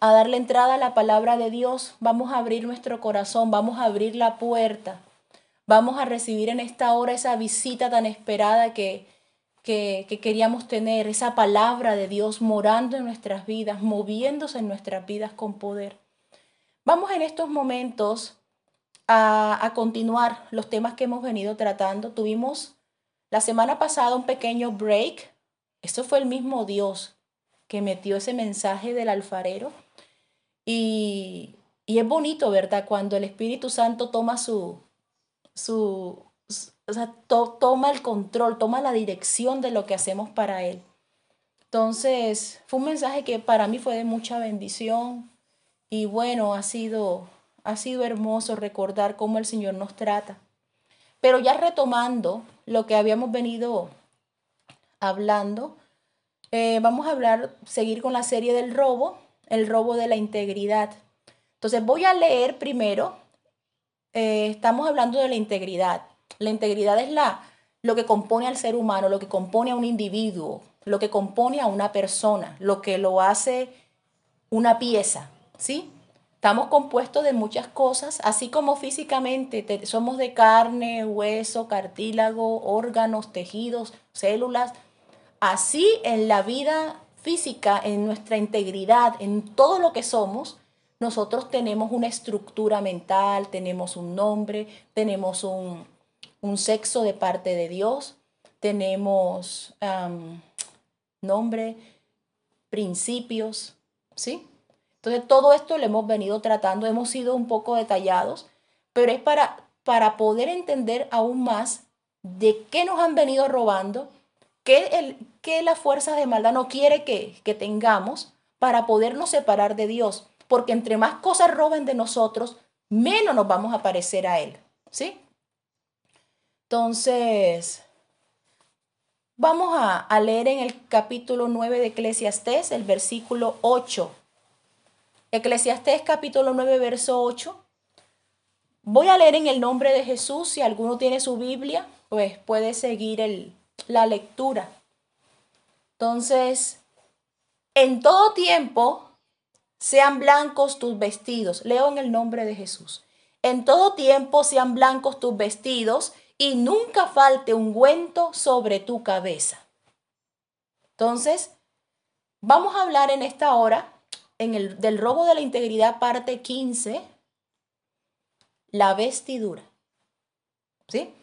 a darle entrada a la palabra de Dios, vamos a abrir nuestro corazón, vamos a abrir la puerta, vamos a recibir en esta hora esa visita tan esperada que, que, que, queríamos tener, esa palabra de Dios morando en nuestras vidas, moviéndose en nuestras vidas con poder. Vamos en estos momentos a, a continuar los temas que hemos venido tratando. Tuvimos la semana pasada un pequeño break. Esto fue el mismo Dios que metió ese mensaje del alfarero. Y, y es bonito, ¿verdad? Cuando el Espíritu Santo toma su, su, o sea, toma el control, toma la dirección de lo que hacemos para Él. Entonces, fue un mensaje que para mí fue de mucha bendición y bueno, ha sido, ha sido hermoso recordar cómo el Señor nos trata. Pero ya retomando lo que habíamos venido hablando, eh, vamos a hablar, seguir con la serie del robo, el robo de la integridad. Entonces voy a leer primero, eh, estamos hablando de la integridad. La integridad es la, lo que compone al ser humano, lo que compone a un individuo, lo que compone a una persona, lo que lo hace una pieza, ¿sí? Estamos compuestos de muchas cosas, así como físicamente somos de carne, hueso, cartílago, órganos, tejidos, células. Así en la vida física, en nuestra integridad, en todo lo que somos, nosotros tenemos una estructura mental, tenemos un nombre, tenemos un, un sexo de parte de Dios, tenemos nombre, principios, ¿sí? Entonces todo esto lo hemos venido tratando, hemos sido un poco detallados, pero es para, para poder entender aún más de qué nos han venido robando, qué, el, qué las fuerzas de maldad no quiere que, que tengamos para podernos separar de Dios, porque entre más cosas roben de nosotros, menos nos vamos a parecer a Él, ¿sí? Entonces, vamos a, a leer en el capítulo 9 de Eclesiastés, el versículo 8 Eclesiastés capítulo 9, verso 8. Voy a leer en el nombre de Jesús. Si alguno tiene su Biblia, pues puede seguir el, la lectura. Entonces, en todo tiempo sean blancos tus vestidos. Leo en el nombre de Jesús. En todo tiempo sean blancos tus vestidos y nunca falte ungüento sobre tu cabeza. Entonces, vamos a hablar en esta hora en el, del robo de la integridad, parte 15, la vestidura. ¿Sí?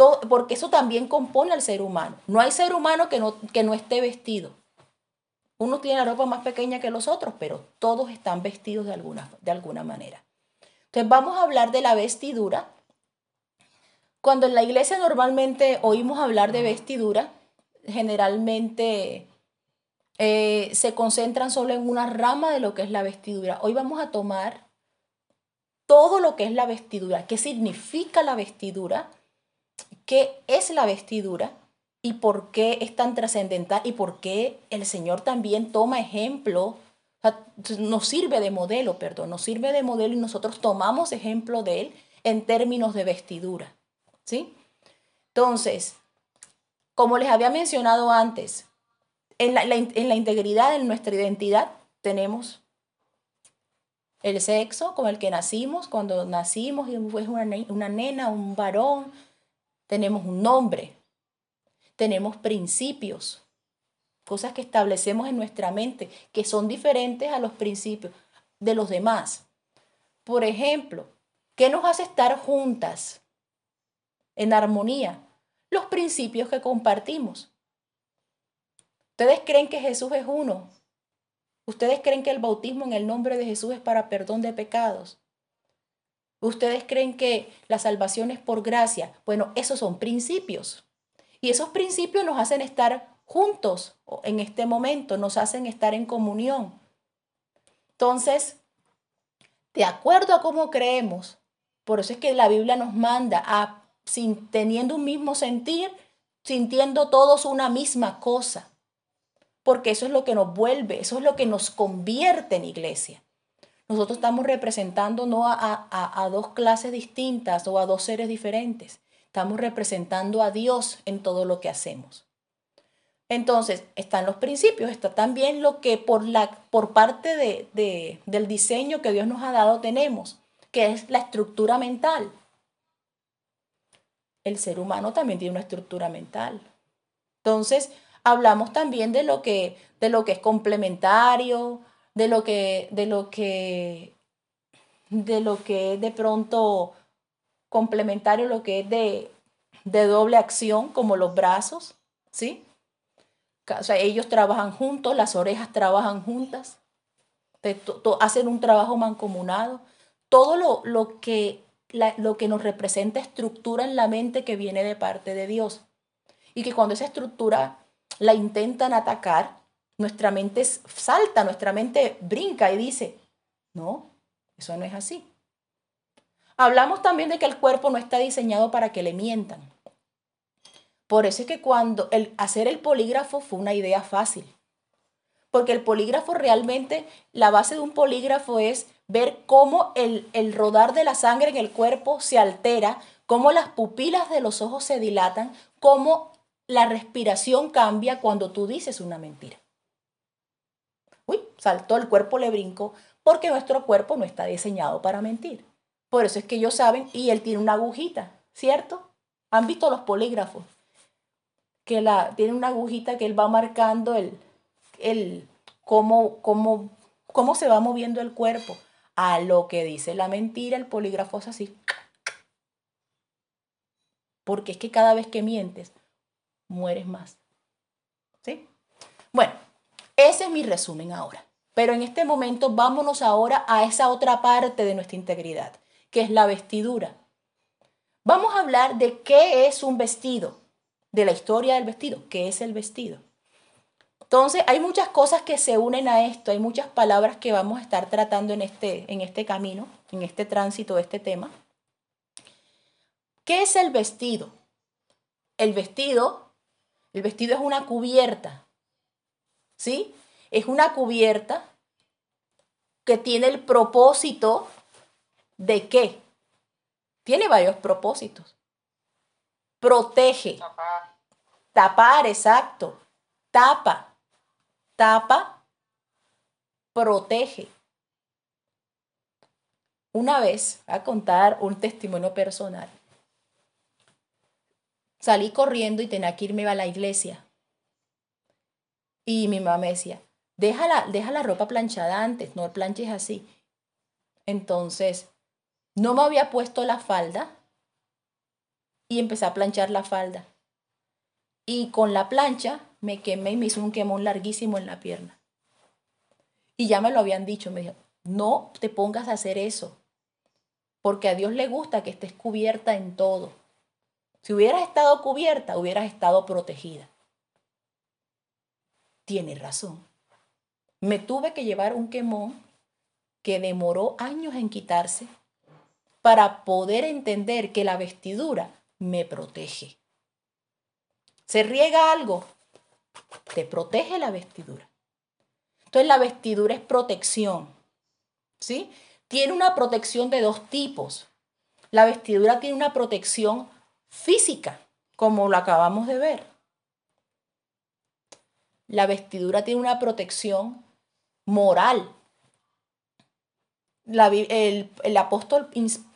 Todo, porque eso también compone al ser humano. No hay ser humano que no, que no esté vestido. Uno tiene la ropa más pequeña que los otros, pero todos están vestidos de alguna, de alguna manera. Entonces vamos a hablar de la vestidura. Cuando en la iglesia normalmente oímos hablar de vestidura, generalmente eh, se concentran solo en una rama de lo que es la vestidura. Hoy vamos a tomar todo lo que es la vestidura, qué significa la vestidura, qué es la vestidura y por qué es tan trascendental y por qué el Señor también toma ejemplo, nos sirve de modelo, perdón, nos sirve de modelo y nosotros tomamos ejemplo de Él en términos de vestidura. ¿Sí? Entonces, como les había mencionado antes, en la, integridad, en nuestra identidad, tenemos el sexo con el que nacimos, cuando nacimos fue una, una nena, un varón, tenemos un nombre, tenemos principios, cosas que establecemos en nuestra mente que son diferentes a los principios de los demás. Por ejemplo, ¿qué nos hace estar juntas en armonía? Los principios que compartimos. ¿Ustedes creen que Jesús es uno? ¿Ustedes creen que el bautismo en el nombre de Jesús es para perdón de pecados? ¿Ustedes creen que la salvación es por gracia? Bueno, esos son principios. Y esos principios nos hacen estar juntos en este momento, nos hacen estar en comunión. Entonces, de acuerdo a cómo creemos, por eso es que la Biblia nos manda a, sin, teniendo un mismo sentir, sintiendo todos una misma cosa porque eso es lo que nos vuelve, eso es lo que nos convierte en iglesia. Nosotros estamos representando no a, a, dos clases distintas o a dos seres diferentes, estamos representando a Dios en todo lo que hacemos. Entonces, están los principios, está también lo que por, la, por parte de, del diseño que Dios nos ha dado tenemos, que es la estructura mental. El ser humano también tiene una estructura mental. Entonces, hablamos también de lo que, de lo que es complementario, de lo que, de lo que, de lo que es de pronto complementario, lo que es de, de doble acción, como los brazos, ¿sí? O sea, ellos trabajan juntos, las orejas trabajan juntas, hacen un trabajo mancomunado. Todo lo, lo que, lo que nos representa estructura en la mente que viene de parte de Dios. Y que cuando esa estructura la intentan atacar, nuestra mente salta, nuestra mente brinca y dice, no, eso no es así. Hablamos también de que el cuerpo no está diseñado para que le mientan. Por eso es que cuando el hacer el polígrafo fue una idea fácil. Porque el polígrafo realmente, la base de un polígrafo es ver cómo el, el rodar de la sangre en el cuerpo se altera, cómo las pupilas de los ojos se dilatan, cómo la respiración cambia cuando tú dices una mentira. Uy, saltó el cuerpo, le brinco, porque nuestro cuerpo no está diseñado para mentir. Por eso es que ellos saben, y él tiene una agujita, ¿cierto? ¿Han visto los polígrafos? que la, tiene una agujita que él va marcando el, el cómo, cómo, cómo se va moviendo el cuerpo. A lo que dice la mentira, el polígrafo es así. Porque es que cada vez que mientes, mueres más. ¿Sí? Bueno, ese es mi resumen ahora. Pero en este momento vámonos ahora a esa otra parte de nuestra integridad, que es la vestidura. Vamos a hablar de qué es un vestido de la historia del vestido, que es el vestido. Entonces, hay muchas cosas que se unen a esto, hay muchas palabras que vamos a estar tratando en este, en este camino, en este tránsito este tema. ¿Qué es el vestido? El vestido, el vestido es una cubierta, ¿sí? Es una cubierta que tiene el propósito de qué? Tiene varios propósitos protege. Tapar. Tapar, exacto. Tapa. Tapa, protege. Una vez, a contar un testimonio personal. Salí corriendo y tenía que irme a la iglesia. Y mi mamá me decía, deja la, deja la ropa planchada antes, no planches así. Entonces, no me había puesto la falda y empecé a planchar la falda. Y con la plancha me quemé y me hizo un quemón larguísimo en la pierna. Y ya me lo habían dicho, me dijo, no te pongas a hacer eso, porque a Dios le gusta que estés cubierta en todo. Si hubieras estado cubierta, hubieras estado protegida. Tiene razón. Me tuve que llevar un quemón que demoró años en quitarse para poder entender que la vestidura me protege. Se riega algo, te protege la vestidura. Entonces la vestidura es protección. ¿Sí? Tiene una protección de dos tipos. La vestidura tiene una protección física, como lo acabamos de ver. La vestidura tiene una protección moral. el, el apóstol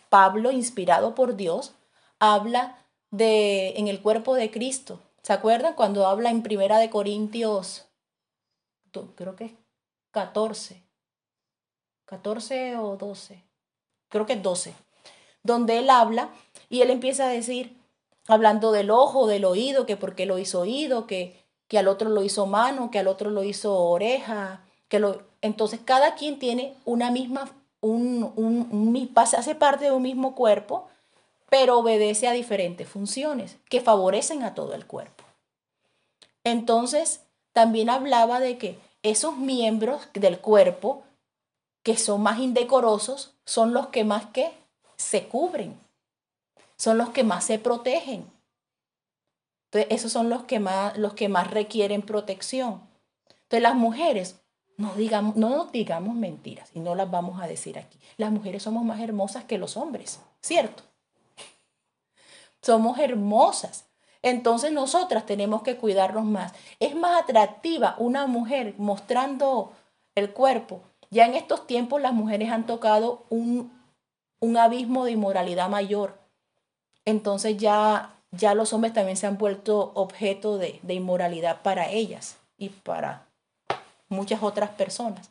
Pablo, inspirado por Dios, habla de en el cuerpo de Cristo. ¿Se acuerdan cuando habla en Primera de Corintios, creo que es 14, 14 o 12, creo que es 12, donde él habla y él empieza a decir, hablando del ojo, del oído, que porque lo hizo oído, que, que al otro lo hizo mano, que al otro lo hizo oreja, que lo... Entonces cada quien tiene una misma, un, un, hace parte de un mismo cuerpo, pero obedece a diferentes funciones que favorecen a todo el cuerpo. Entonces, también hablaba de que esos miembros del cuerpo que son más indecorosos son los que más que se cubren, son los que más se protegen. Entonces, esos son los que más, los que más requieren protección. Entonces, las mujeres, no, digamos, no digamos mentiras y no las vamos a decir aquí. Las mujeres somos más hermosas que los hombres, ¿cierto? somos hermosas. Entonces nosotras tenemos que cuidarnos más. Es más atractiva una mujer mostrando el cuerpo. Ya en estos tiempos las mujeres han tocado un, un abismo de inmoralidad mayor. Entonces ya, ya los hombres también se han vuelto objeto de, de inmoralidad para ellas y para muchas otras personas.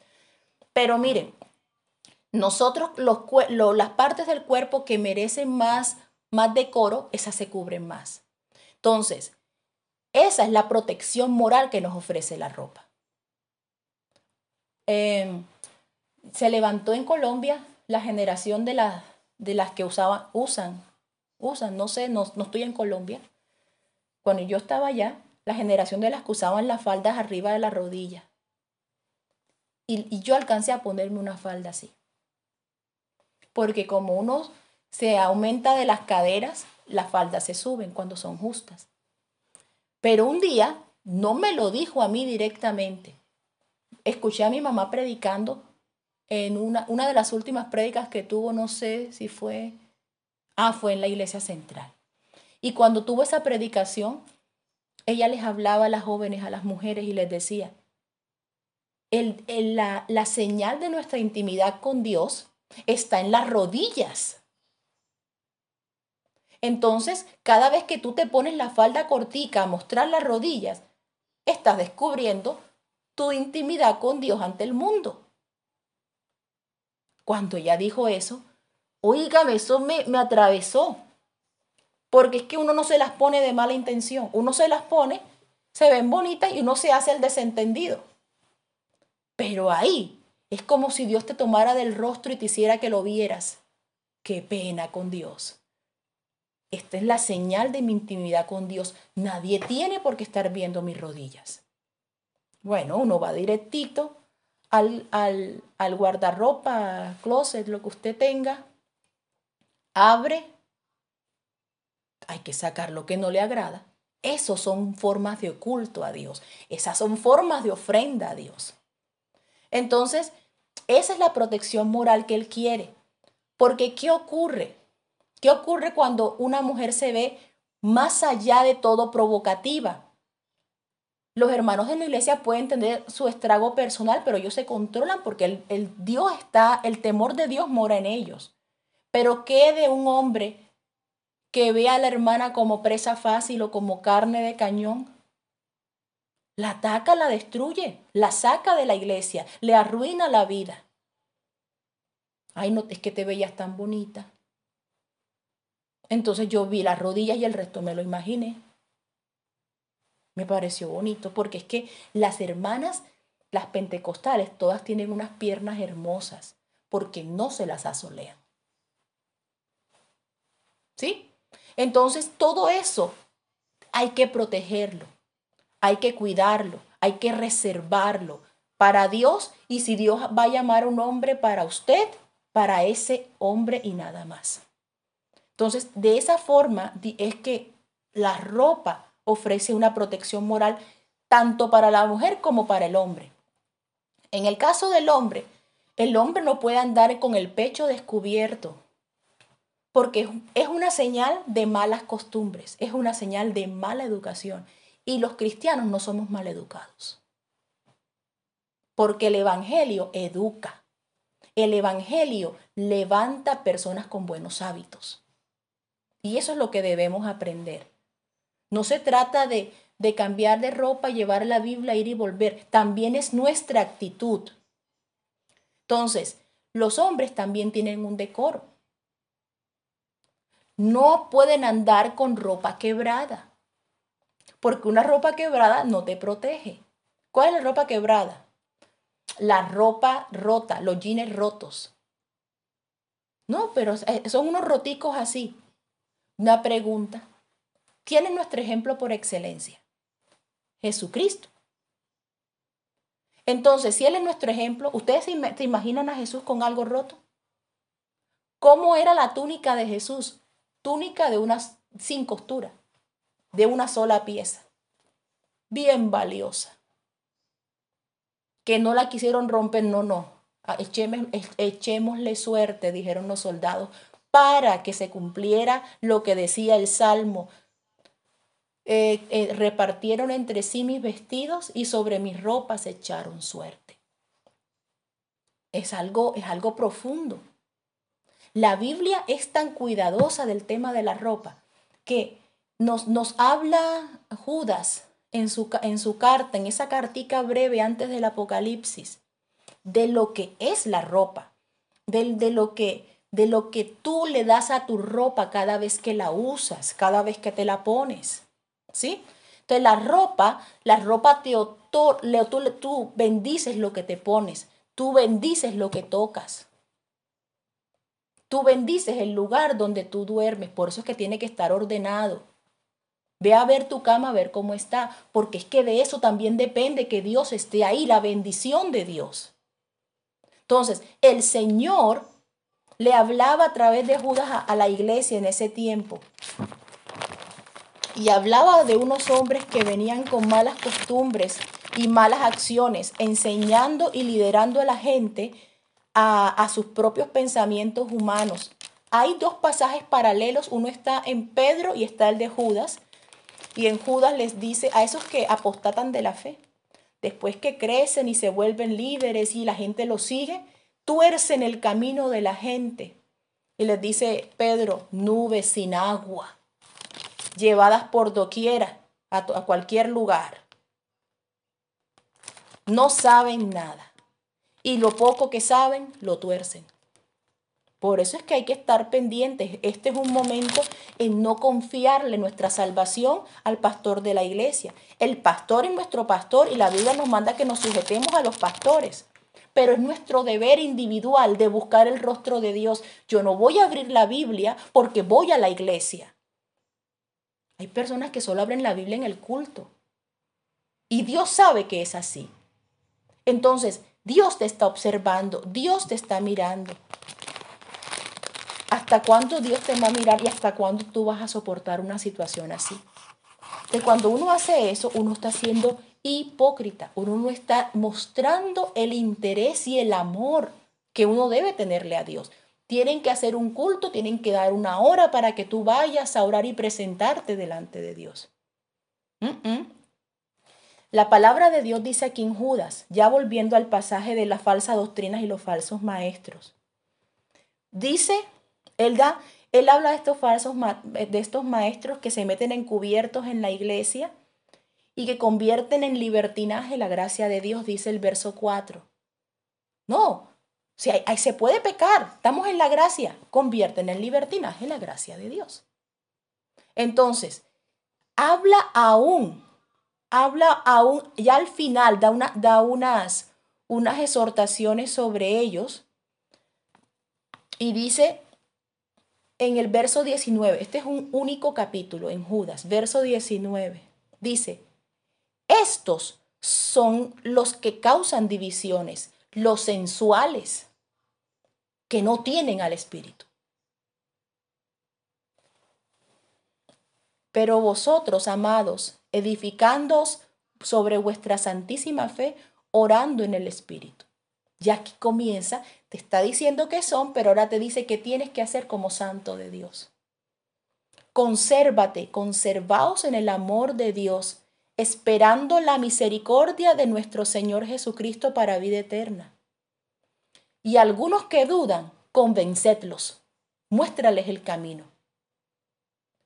Pero miren, nosotros los, las partes del cuerpo que merecen más, más decoro, esas se cubren más. Entonces, esa es la protección moral que nos ofrece la ropa. Em, se levantó en Colombia la generación de, de las que usaban, usan, usan, no sé, no, no estoy en Colombia. Cuando yo estaba allá, la generación de las que usaban las faldas arriba de la rodilla. y yo alcancé a ponerme una falda así porque como uno se aumenta de las caderas, las faldas se suben cuando son justas. Pero un día no me lo dijo a mí directamente. Escuché a mi mamá predicando en una, una de las últimas prédicas que tuvo, no sé si fue, ah, fue en la iglesia central. Y cuando tuvo esa predicación, ella les hablaba a las jóvenes, a las mujeres y les decía, el, la, la señal de nuestra intimidad con Dios está en las rodillas. Entonces, cada vez que tú te pones la falda cortica a mostrar las rodillas, estás descubriendo tu intimidad con Dios ante el mundo. Cuando ella dijo eso, oígame, eso me, me atravesó. Porque es que uno no se las pone de mala intención, uno se las pone, se ven bonitas y uno se hace el desentendido. Pero ahí es como si Dios te tomara del rostro y te hiciera que lo vieras. Qué pena con Dios. Esta es la señal de mi intimidad con Dios. Nadie tiene por qué estar viendo mis rodillas. Bueno, uno va directito al, al, al guardarropa, closet, lo que usted tenga. Abre. Hay que sacar lo que no le agrada. Esas son formas de oculto a Dios. Esas son formas de ofrenda a Dios. Entonces, esa es la protección moral que él quiere. Porque ¿qué ocurre? ¿Qué ocurre cuando una mujer se ve más allá de todo provocativa? Los hermanos de la iglesia pueden tener su estrago personal, pero ellos se controlan porque el, el Dios está, el temor de Dios mora en ellos. Pero ¿qué de un hombre que ve a la hermana como presa fácil o como carne de cañón? La ataca, la destruye, la saca de la iglesia, le arruina la vida. Ay, no, es que te veías tan bonita. Entonces yo vi las rodillas y el resto me lo imaginé. Me pareció bonito porque es que las hermanas, las pentecostales, todas tienen unas piernas hermosas porque no se las asolean. ¿Sí? Entonces todo eso hay que protegerlo hay que cuidarlo, hay que reservarlo para Dios y si Dios va a llamar a un hombre para usted, para ese hombre y nada más. Entonces, de esa forma es que la ropa ofrece una protección moral tanto para la mujer como para el hombre. En el caso del hombre, el hombre no puede andar con el pecho descubierto, porque es una señal de malas costumbres, es una señal de mala educación. Y los cristianos no somos mal educados. Porque el Evangelio educa. El Evangelio levanta personas con buenos hábitos. Y eso es lo que debemos aprender. No se trata de, de cambiar de ropa, llevar la Biblia, ir y volver. También es nuestra actitud. Entonces, los hombres también tienen un decoro. No pueden andar con ropa quebrada porque una ropa quebrada no te protege. ¿Cuál es la ropa quebrada? La ropa rota, los jeans rotos. No, pero eh, son unos roticos así. Una pregunta. ¿Quién es nuestro ejemplo por excelencia? Jesucristo. Entonces, si Él es nuestro ejemplo, ¿ustedes se imaginan a Jesús con algo roto? ¿Cómo era la túnica de Jesús? Túnica de unas sin costura de una sola pieza, bien valiosa, que no la quisieron romper, no, no, ah, echémosle suerte, dijeron los soldados, para que se cumpliera lo que decía el Salmo. eh, eh, repartieron entre sí mis vestidos y sobre mis ropas echaron suerte. Es algo, es algo profundo. La Biblia es tan cuidadosa del tema de la ropa que nos, nos habla Judas en su, en su carta, en esa cartica breve antes del Apocalipsis, de lo que es la ropa, de, de, lo que, de lo que tú le das a tu ropa cada vez que la usas, cada vez que te la pones. ¿Sí? Entonces la ropa, la ropa te otor, tú, tú bendices lo que te pones, tú bendices lo que tocas. Tú bendices el lugar donde tú duermes, por eso es que tiene que estar ordenado. Ve a ver tu cama, a ver cómo está, porque es que de eso también depende que Dios esté ahí, la bendición de Dios. Entonces, el Señor le hablaba a través de Judas a, a la iglesia en ese tiempo. Y hablaba de unos hombres que venían con malas costumbres y malas acciones, enseñando y liderando a la gente a, sus propios pensamientos humanos. Hay dos pasajes paralelos, uno está en Pedro y está el de Judas. Y en Judas les dice a esos que apostatan de la fe, después que crecen y se vuelven líderes y la gente los sigue, tuercen el camino de la gente. Y les dice Pedro, nubes sin agua, llevadas por doquiera, a, a cualquier lugar. No saben nada y lo poco que saben lo tuercen. Por eso es que hay que estar pendientes. Este es un momento en no confiarle nuestra salvación al pastor de la iglesia. El pastor es nuestro pastor y la Biblia nos manda que nos sujetemos a los pastores. Pero es nuestro deber individual de buscar el rostro de Dios. Yo no voy a abrir la Biblia porque voy a la iglesia. Hay personas que solo abren la Biblia en el culto. Y Dios sabe que es así. Entonces, Dios te está observando, Dios te está mirando. ¿Hasta cuándo Dios te va a mirar y hasta cuándo tú vas a soportar una situación así? De cuando uno hace eso, uno está siendo hipócrita, uno no está mostrando el interés y el amor que uno debe tenerle a Dios. Tienen que hacer un culto, tienen que dar una hora para que tú vayas a orar y presentarte delante de Dios. La palabra de Dios dice aquí en Judas, ya volviendo al pasaje de las falsas doctrinas y los falsos maestros. Dice, él da, él habla de estos falsos de estos maestros que se meten encubiertos en la iglesia y que convierten en libertinaje la gracia de Dios, dice el verso 4. No, si se puede pecar, estamos en la gracia, convierten en libertinaje la gracia de Dios. Entonces, habla aún habla aún, ya al final da, una, da unas, unas exhortaciones sobre ellos y dice en el verso 19, este es un único capítulo en Judas, verso 19, dice, estos son los que causan divisiones, los sensuales, que no tienen al Espíritu. Pero vosotros, amados, edificándoos sobre vuestra santísima fe, orando en el Espíritu. Ya aquí comienza, te está diciendo que son, pero ahora te dice que tienes que hacer como santo de Dios. Consérvate, conservaos en el amor de Dios, esperando la misericordia de nuestro Señor Jesucristo para vida eterna. Y algunos que dudan, convencedlos, muéstrales el camino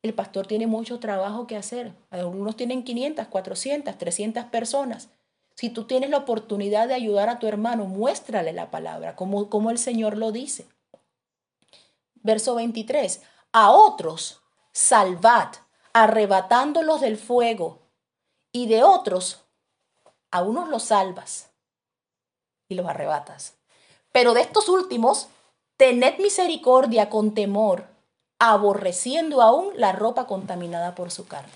el pastor tiene mucho trabajo que hacer. Algunos tienen 500, 400, 300 personas. Si tú tienes la oportunidad de ayudar a tu hermano, muéstrale la palabra, como, como el Señor lo dice. Verso 23. A otros salvad, arrebatándolos del fuego, y de otros, a unos los salvas y los arrebatas. Pero de estos últimos, tened misericordia con temor aborreciendo aún la ropa contaminada por su carne.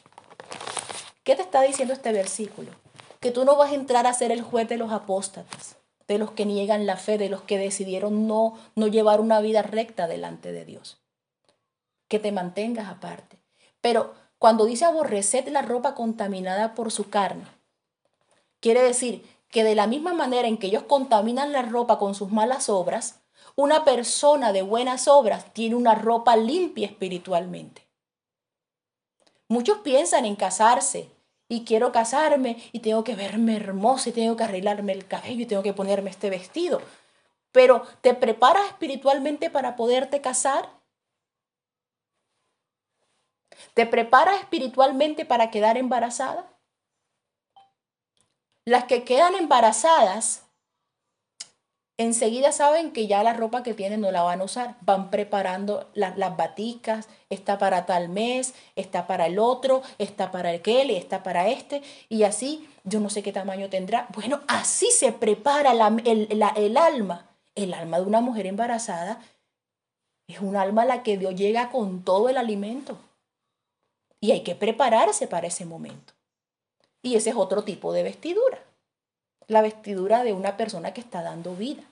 ¿Qué te está diciendo este versículo? Que tú no vas a entrar a ser el juez de los apóstatas, de los que niegan la fe, de los que decidieron no, no llevar una vida recta delante de Dios. Que te mantengas aparte. Pero cuando dice aborreced la ropa contaminada por su carne, quiere decir que de la misma manera en que ellos contaminan la ropa con sus malas obras, una persona de buenas obras tiene una ropa limpia espiritualmente. Muchos piensan en casarse y quiero casarme y tengo que verme hermosa y tengo que arreglarme el cabello y tengo que ponerme este vestido. Pero ¿te preparas espiritualmente para poderte casar? ¿Te preparas espiritualmente para quedar embarazada? Las que quedan embarazadas enseguida saben que ya la ropa que tienen no la van a usar. Van preparando las baticas, está para tal mes, está para el otro, está para aquel está para este. Y así, yo no sé qué tamaño tendrá. Bueno, así se prepara el, el alma. El alma de una mujer embarazada es un alma a la que Dios llega con todo el alimento. Y hay que prepararse para ese momento. Y ese es otro tipo de vestidura. La vestidura de una persona que está dando vida.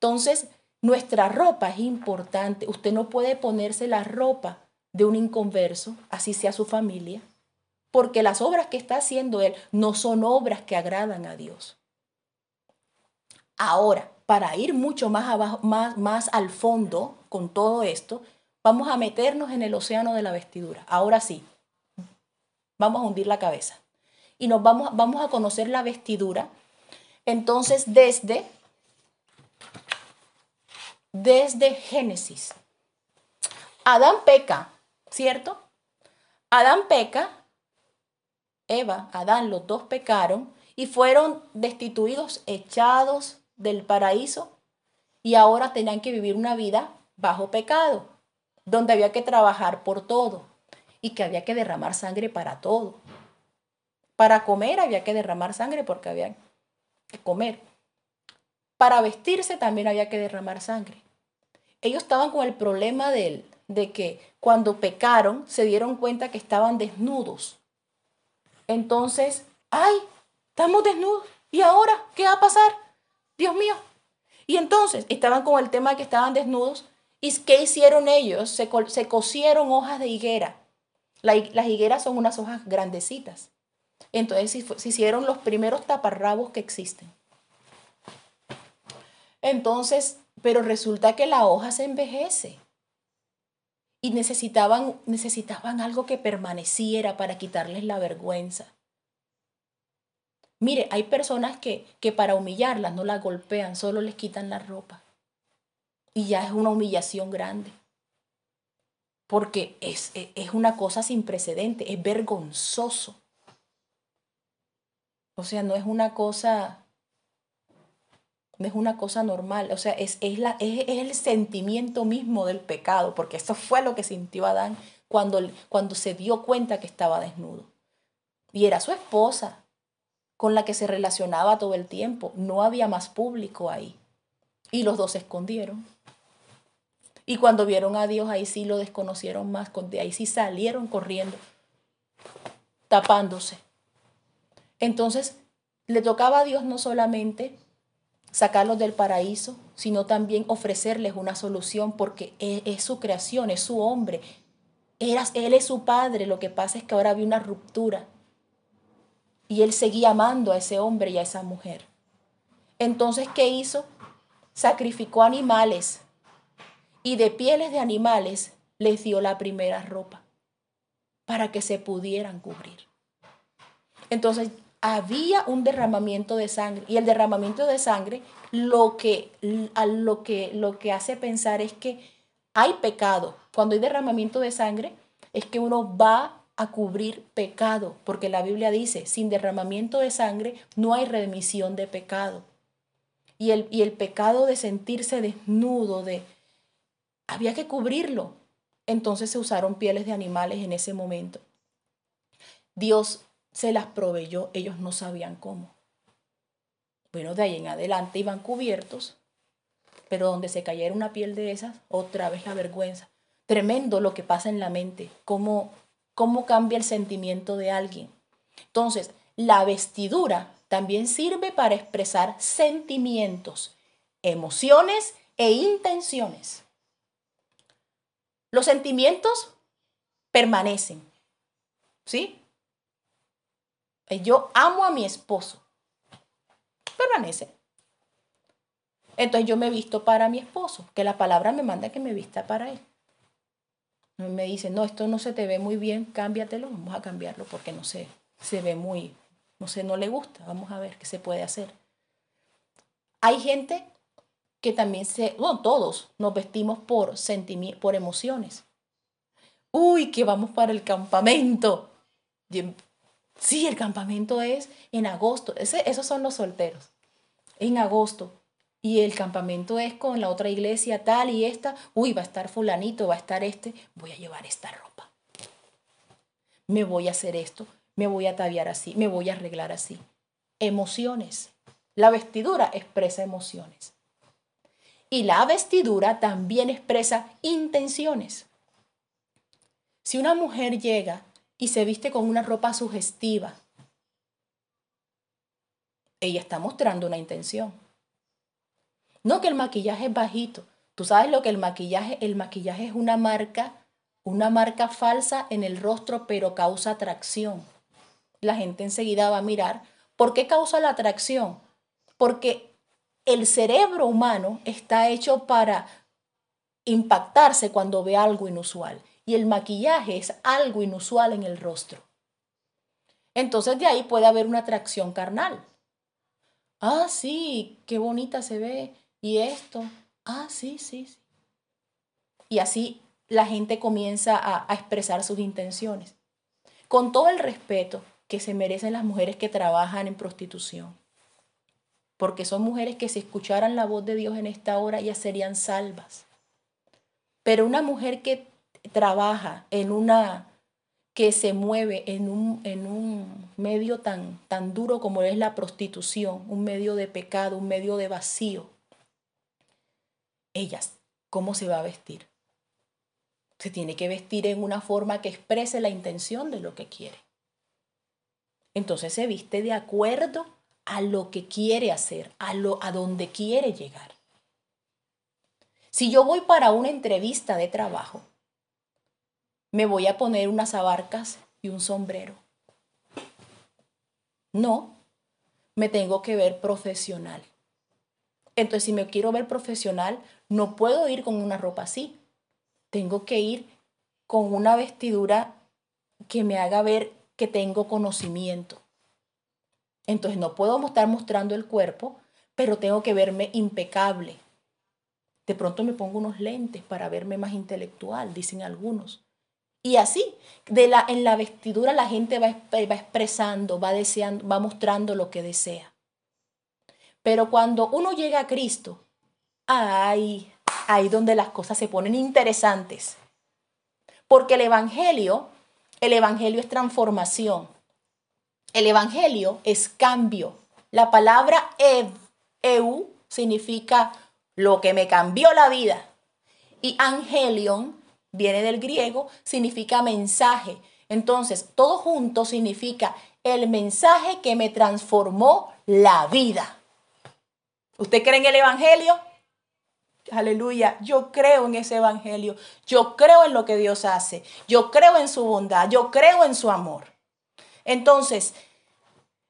Entonces, nuestra ropa es importante. Usted no puede ponerse la ropa de un inconverso, así sea su familia, porque las obras que está haciendo él no son obras que agradan a Dios. Ahora, para ir mucho más abajo, más, más al fondo con todo esto, vamos a meternos en el océano de la vestidura. Ahora sí, vamos a hundir la cabeza y nos vamos, vamos a conocer la vestidura. Entonces, desde desde Génesis. Adán peca, ¿cierto? Adán peca, Eva, Adán, los dos pecaron y fueron destituidos, echados del paraíso y ahora tenían que vivir una vida bajo pecado, donde había que trabajar por todo y que había que derramar sangre para todo. Para comer había que derramar sangre porque había que comer. Para vestirse también había que derramar sangre. Ellos estaban con el problema de, de que cuando pecaron se dieron cuenta que estaban desnudos. Entonces, ay, estamos desnudos. ¿Y ahora qué va a pasar? Dios mío. Y entonces estaban con el tema de que estaban desnudos. ¿Y qué hicieron ellos? Se, se cosieron hojas de higuera. las higueras son unas hojas grandecitas. Entonces se hicieron los primeros taparrabos que existen. Entonces, pero resulta que la hoja se envejece. Y necesitaban, necesitaban algo que permaneciera para quitarles la vergüenza. Mire, hay personas que, que para humillarlas no las golpean, solo les quitan la ropa. Y ya es una humillación grande. Porque es, es una cosa sin precedente, es vergonzoso. O sea, no es una cosa es una cosa normal, o sea, es, es, la, es, el sentimiento mismo del pecado, porque eso fue lo que sintió Adán cuando, cuando se dio cuenta que estaba desnudo. Y era su esposa con la que se relacionaba todo el tiempo, no había más público ahí. Y los dos se escondieron. Y cuando vieron a Dios, ahí sí lo desconocieron más, ahí sí salieron corriendo, tapándose. Entonces, le tocaba a Dios no solamente sacarlos del paraíso, sino también ofrecerles una solución porque es, su creación, es su hombre. él es su padre, lo que pasa es que ahora había una ruptura. Y él seguía amando a ese hombre y a esa mujer. Entonces, ¿qué hizo? Sacrificó animales y de pieles de animales les dio la primera ropa para que se pudieran cubrir. Entonces, había un derramamiento de sangre y el derramamiento de sangre lo que, lo que, lo que hace pensar es que hay pecado. Cuando hay derramamiento de sangre es que uno va a cubrir pecado, porque la Biblia dice, sin derramamiento de sangre no hay remisión de pecado. Y el, y el pecado de sentirse desnudo, de había que cubrirlo. Entonces se usaron pieles de animales en ese momento. Dios se las proveyó, ellos no sabían cómo. Bueno, de ahí en adelante iban cubiertos, pero donde se cayera una piel de esas, otra vez la vergüenza. Tremendo lo que pasa en la mente, cómo, cómo cambia el sentimiento de alguien. Entonces, la vestidura también sirve para expresar sentimientos, emociones e intenciones. Los sentimientos permanecen, ¿sí? Yo amo a mi esposo. Permanece. Entonces yo me visto para mi esposo, que la palabra me manda que me vista para él. Me dice, no, esto no se te ve muy bien, cámbiatelo, vamos a cambiarlo porque no sé, se ve muy, no sé, no le gusta, vamos a ver qué se puede hacer. Hay gente que también se, no, todos nos vestimos por por emociones. Uy, que vamos para el campamento. Sí, el campamento es en agosto. esos son los solteros. En agosto. Y el campamento es con la otra iglesia tal y esta. Uy, va a estar fulanito, va a estar este. Voy a llevar esta ropa. Me voy a hacer esto. Me voy a ataviar así. Me voy a arreglar así. Emociones. La vestidura expresa emociones. Y la vestidura también expresa intenciones. Si una mujer llega y se viste con una ropa sugestiva, ella está mostrando una intención. No que el maquillaje es bajito. Tú sabes lo que el maquillaje, el maquillaje es una marca, una marca falsa en el rostro, pero causa atracción. La gente enseguida va a mirar. ¿Por qué causa la atracción? Porque el cerebro humano está hecho para impactarse cuando ve algo inusual y el maquillaje es algo inusual en el rostro. Entonces de ahí puede haber una atracción carnal. Ah, sí, qué bonita se ve. Y esto. Ah, sí, sí, sí. Y así la gente comienza a, a expresar sus intenciones. Con todo el respeto que se merecen las mujeres que trabajan en prostitución. Porque son mujeres que si escucharan la voz de Dios en esta hora ya serían salvas. Pero una mujer que trabaja en una que se mueve en un, en un medio tan, tan duro como es la prostitución, un medio de pecado, un medio de vacío, ellas, ¿cómo se va a vestir? Se tiene que vestir en una forma que exprese la intención de lo que quiere. Entonces se viste de acuerdo a lo que quiere hacer, a, lo, a donde quiere llegar. Si yo voy para una entrevista de trabajo, me voy a poner unas abarcas y un sombrero. No, me tengo que ver profesional. Entonces, si me quiero ver profesional, no puedo ir con una ropa así. Tengo que ir con una vestidura que me haga ver que tengo conocimiento. Entonces, no puedo estar mostrando el cuerpo, pero tengo que verme impecable. De pronto me pongo unos lentes para verme más intelectual, dicen algunos. Y así, de la, en la vestidura la gente va, va expresando, va deseando, va mostrando lo que desea. Pero cuando uno llega a Cristo, ay, ahí donde las cosas se ponen interesantes. Porque el Evangelio, el Evangelio es transformación. El Evangelio es cambio. La palabra ev, eu significa lo que me cambió la vida. Y angelion viene del griego, significa mensaje. Entonces, todo junto significa el mensaje que me transformó la vida. ¿Usted cree en el Evangelio? Aleluya, yo creo en ese Evangelio, yo creo en lo que Dios hace, yo creo en su bondad, yo creo en su amor. Entonces,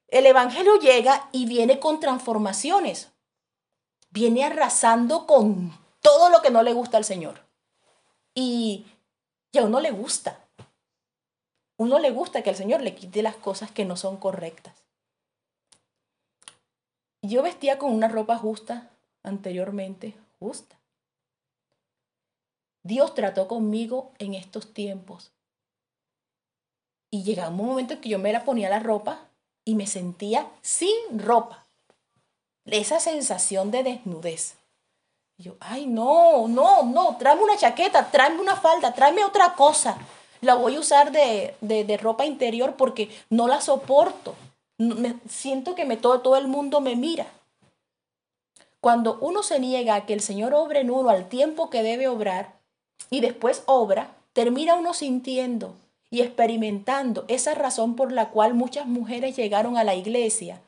el Evangelio llega y viene con transformaciones, viene arrasando con todo lo que no le gusta al Señor. Y, a uno le gusta. Uno le gusta que el Señor le quite las cosas que no son correctas. Yo vestía con una ropa justa anteriormente, justa. Dios trató conmigo en estos tiempos. Y llegaba un momento en que yo me la ponía la ropa y me sentía sin ropa. Esa sensación de desnudez yo, ay, no, no, no, tráeme una chaqueta, tráeme una falda, tráeme otra cosa. La voy a usar de, de, ropa interior porque no la soporto. Me, siento que me, todo, todo el mundo me mira. Cuando uno se niega a que el Señor obre en uno al tiempo que debe obrar y después obra, termina uno sintiendo y experimentando esa razón por la cual muchas mujeres llegaron a la iglesia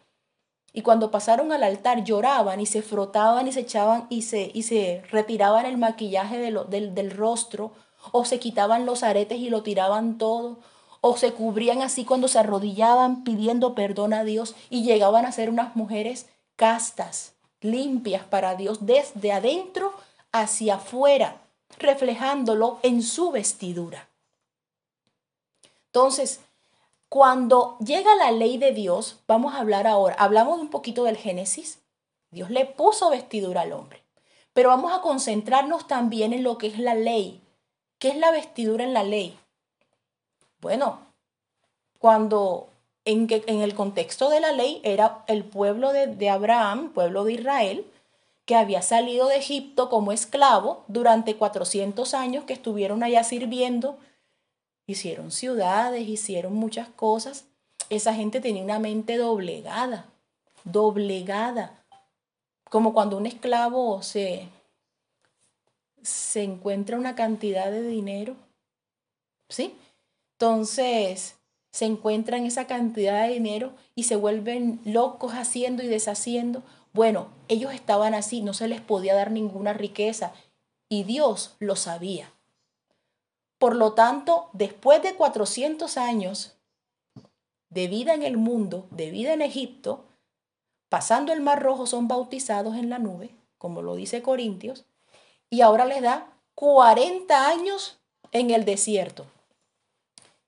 y cuando pasaron al altar lloraban y se frotaban y se echaban y se, y se retiraban el maquillaje del, del rostro o se quitaban los aretes y lo tiraban todo o se cubrían así cuando se arrodillaban pidiendo perdón a Dios y llegaban a ser unas mujeres castas, limpias para Dios desde adentro hacia afuera, reflejándolo en su vestidura. Entonces, cuando llega la ley de Dios, vamos a hablar ahora, hablamos un poquito del Génesis, Dios le puso vestidura al hombre, pero vamos a concentrarnos también en lo que es la ley. ¿Qué es la vestidura en la ley? Bueno, cuando en, en el contexto de la ley era el pueblo de, de Abraham, pueblo de Israel, que había salido de Egipto como esclavo durante 400 años que estuvieron allá sirviendo, hicieron ciudades, hicieron muchas cosas. Esa gente tenía una mente doblegada, doblegada, como cuando un esclavo se, se encuentra una cantidad de dinero, ¿sí? Entonces se encuentran esa cantidad de dinero y se vuelven locos haciendo y deshaciendo bueno, ellos estaban así, no se les podía dar ninguna riqueza y Dios lo sabía. Por lo tanto, después de 400 años de vida en el mundo, de vida en Egipto, pasando el Mar Rojo son bautizados en la nube, como lo dice Corintios, y ahora les da 40 años en el desierto.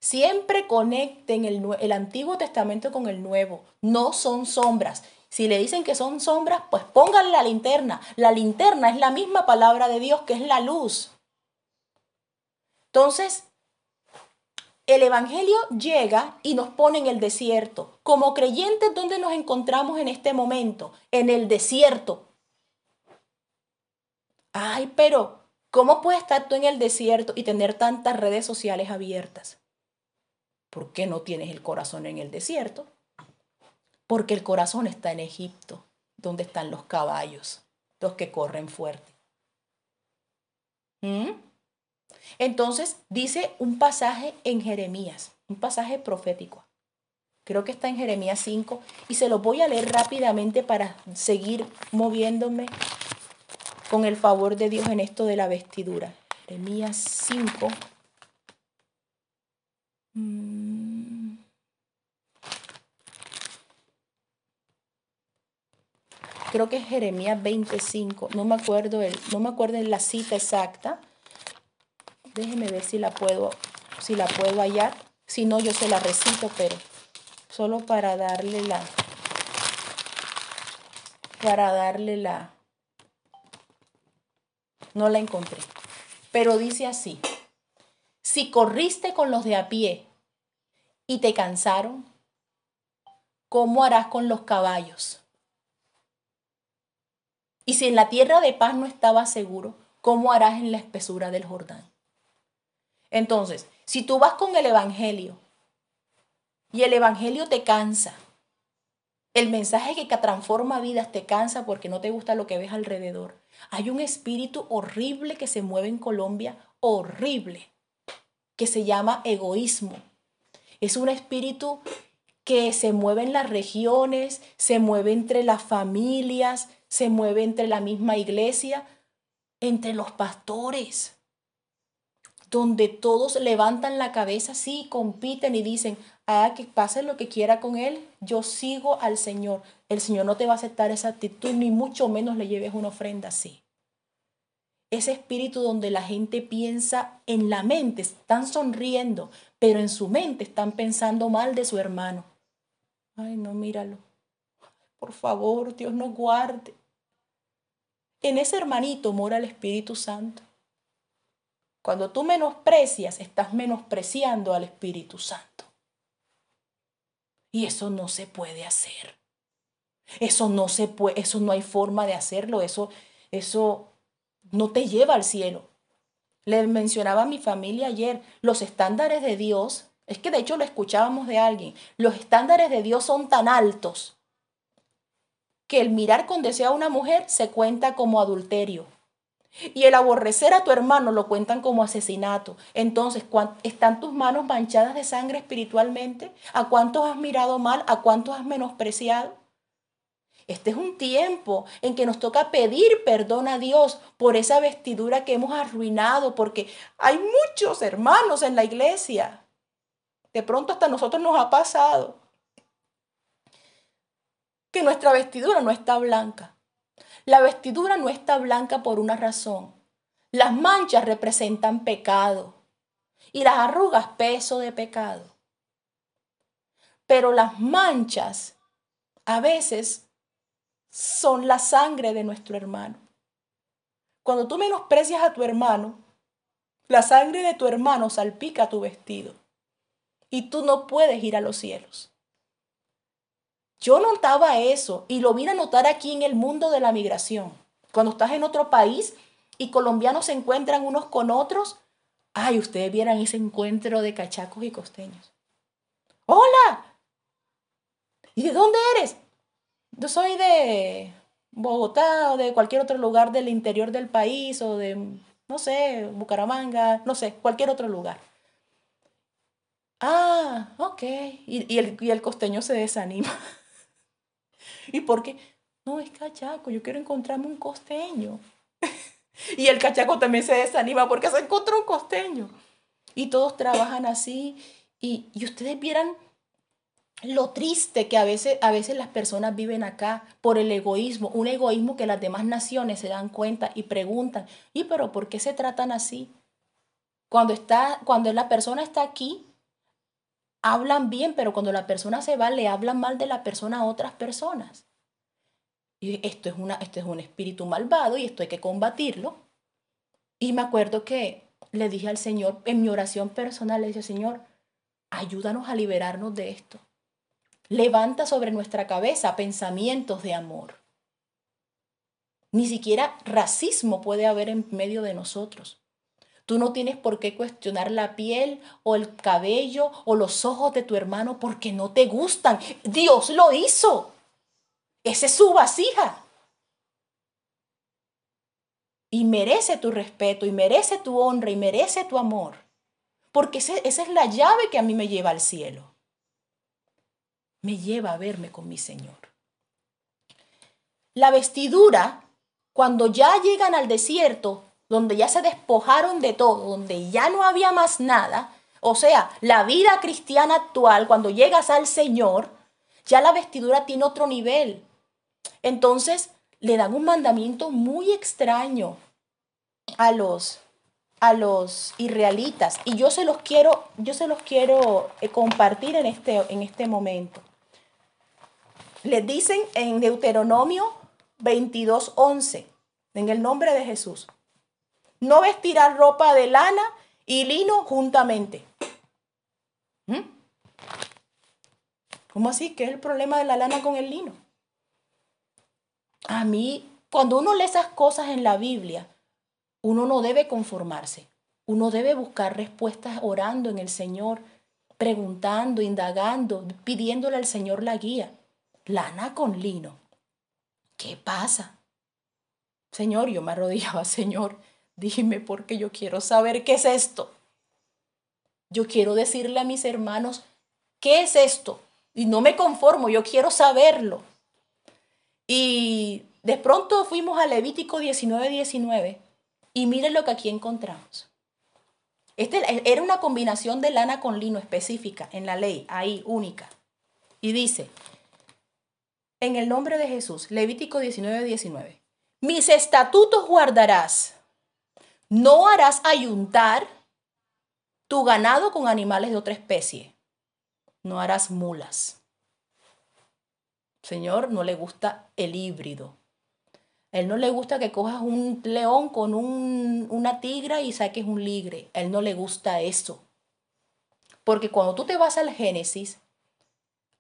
Siempre conecten el, el, Antiguo Testamento con el Nuevo. No son sombras. Si le dicen que son sombras, pues pónganle la linterna. La linterna es la misma palabra de Dios que es la luz. Entonces, el Evangelio llega y nos pone en el desierto. Como creyentes, ¿dónde nos encontramos en este momento? En el desierto. Ay, pero ¿cómo puedes estar tú en el desierto y tener tantas redes sociales abiertas? ¿Por qué no tienes el corazón en el desierto? porque el corazón está en Egipto, donde están los caballos, los que corren fuerte. ¿Mm? Entonces dice un pasaje en Jeremías, un pasaje profético. Creo que está en Jeremías 5 y se lo voy a leer rápidamente para seguir moviéndome con el favor de Dios en esto de la vestidura. Jeremías 5. creo que es Jeremías 25, no me acuerdo el, no me acuerdo la cita exacta. Déjeme ver si la puedo, si la puedo hallar. Si no, yo se la recito, pero solo para darle la, para darle la, no la encontré. Pero dice así, si corriste con los de a pie y te cansaron, ¿cómo harás con los caballos? Y si en la tierra de paz no estabas seguro, ¿cómo harás en la espesura del Jordán? Entonces, si tú vas con el Evangelio y el Evangelio te cansa, el mensaje que transforma vidas te cansa porque no te gusta lo que ves alrededor. Hay un espíritu horrible que se mueve en Colombia, horrible, que se llama egoísmo. Es un espíritu que se mueve en las regiones, se mueve entre las familias, se mueve entre la misma iglesia, entre los pastores, donde todos levantan la cabeza, sí, compiten y dicen, ah, que pase lo que quiera con él, yo sigo al Señor. El Señor no te va a aceptar esa actitud, ni mucho menos le lleves una ofrenda así. Ese espíritu donde la gente piensa en la mente, están sonriendo, pero en su mente están pensando mal de su hermano. Ay, no, míralo. Por favor, Dios nos guarde. En ese hermanito mora el Espíritu Santo. Cuando tú menosprecias, estás menospreciando al Espíritu Santo. Y eso no se puede hacer. Eso no se puede, eso no hay forma de hacerlo, eso eso no te lleva al cielo. Le mencionaba a mi familia ayer, los estándares de Dios, es que de hecho lo escuchábamos de alguien, los estándares de Dios son tan altos que el mirar con deseo a una mujer se cuenta como adulterio. Y el aborrecer a tu hermano lo cuentan como asesinato. Entonces, ¿están tus manos manchadas de sangre espiritualmente? ¿A cuántos has mirado mal? ¿A cuántos has menospreciado? Este es un tiempo en que nos toca pedir perdón a Dios por esa vestidura que hemos arruinado, porque hay muchos hermanos en la iglesia. De pronto hasta nosotros nos ha pasado que nuestra vestidura no está blanca. La vestidura no está blanca por una razón. Las manchas representan pecado y las arrugas peso de pecado. Pero las manchas a veces son la sangre de nuestro hermano. Cuando tú menosprecias a tu hermano, la sangre de tu hermano salpica tu vestido y tú no puedes ir a los cielos. Yo notaba eso y lo vine a notar aquí en el mundo de la migración. Cuando estás en otro país y colombianos se encuentran unos con otros, ay, ustedes vieran ese encuentro de cachacos y costeños. Hola, ¿y de dónde eres? Yo soy de Bogotá o de cualquier otro lugar del interior del país o de, no sé, Bucaramanga, no sé, cualquier otro lugar. Ah, ok. Y, el, y el costeño se desanima. ¿Y por qué? No, es cachaco, yo quiero encontrarme un costeño. y el cachaco también se desanima porque se encontró un costeño. Y todos trabajan así. Y, y ustedes vieran lo triste que a veces, a veces las personas viven acá por el egoísmo, un egoísmo que las demás naciones se dan cuenta y preguntan, ¿y pero por qué se tratan así? Cuando, está, cuando la persona está aquí, hablan bien, pero cuando la persona se va, le hablan mal de la persona a otras personas. Y esto es, una, esto es un espíritu malvado y esto hay que combatirlo. Y me acuerdo que le dije al Señor, en mi oración personal, le dije, Señor, ayúdanos a liberarnos de esto. Levanta sobre nuestra cabeza pensamientos de amor. Ni siquiera racismo puede haber en medio de nosotros. Tú no tienes por qué cuestionar la piel o el cabello o los ojos de tu hermano porque no te gustan. Dios lo hizo. Esa es su vasija. Y merece tu respeto, y merece tu honra, y merece tu amor. Porque esa es la llave que a mí me lleva al cielo me lleva a verme con mi Señor. La vestidura, cuando ya llegan al desierto, donde ya se despojaron de todo, donde ya no había más nada, o sea, la vida cristiana actual, cuando llegas al Señor, ya la vestidura tiene otro nivel. Entonces, le dan un mandamiento muy extraño a los a los israelitas. Y yo se los quiero yo se los quiero eh, compartir en este en este momento. Les dicen en Deuteronomio 22:11, en el nombre de Jesús, no vestirás ropa de lana y lino juntamente. ¿Mm? ¿Cómo así? ¿Qué es el problema de la lana con el lino? A mí, cuando uno lee esas cosas en la Biblia, uno no debe conformarse. Uno debe buscar respuestas orando en el Señor, preguntando, indagando, pidiéndole al Señor la guía lana con lino. ¿Qué pasa? Señor, yo me arrodillaba, Señor, dime porque yo quiero saber qué es esto. Yo quiero decirle a mis hermanos, ¿qué es esto? Y no me conformo, yo quiero saberlo. Y de pronto fuimos a Levítico 19, 19 y miren lo que aquí encontramos. Este era una combinación de lana con lino específica en la ley, ahí, única. Y dice, en el nombre de Jesús. Levítico 19, 19. Mis estatutos guardarás. No harás ayuntar tu ganado con animales de otra especie. No harás mulas. Señor, no le gusta el híbrido. Él no le gusta que cojas un león con un, una tigra y saques un ligre. Él no le gusta eso. Porque cuando tú te vas al Génesis,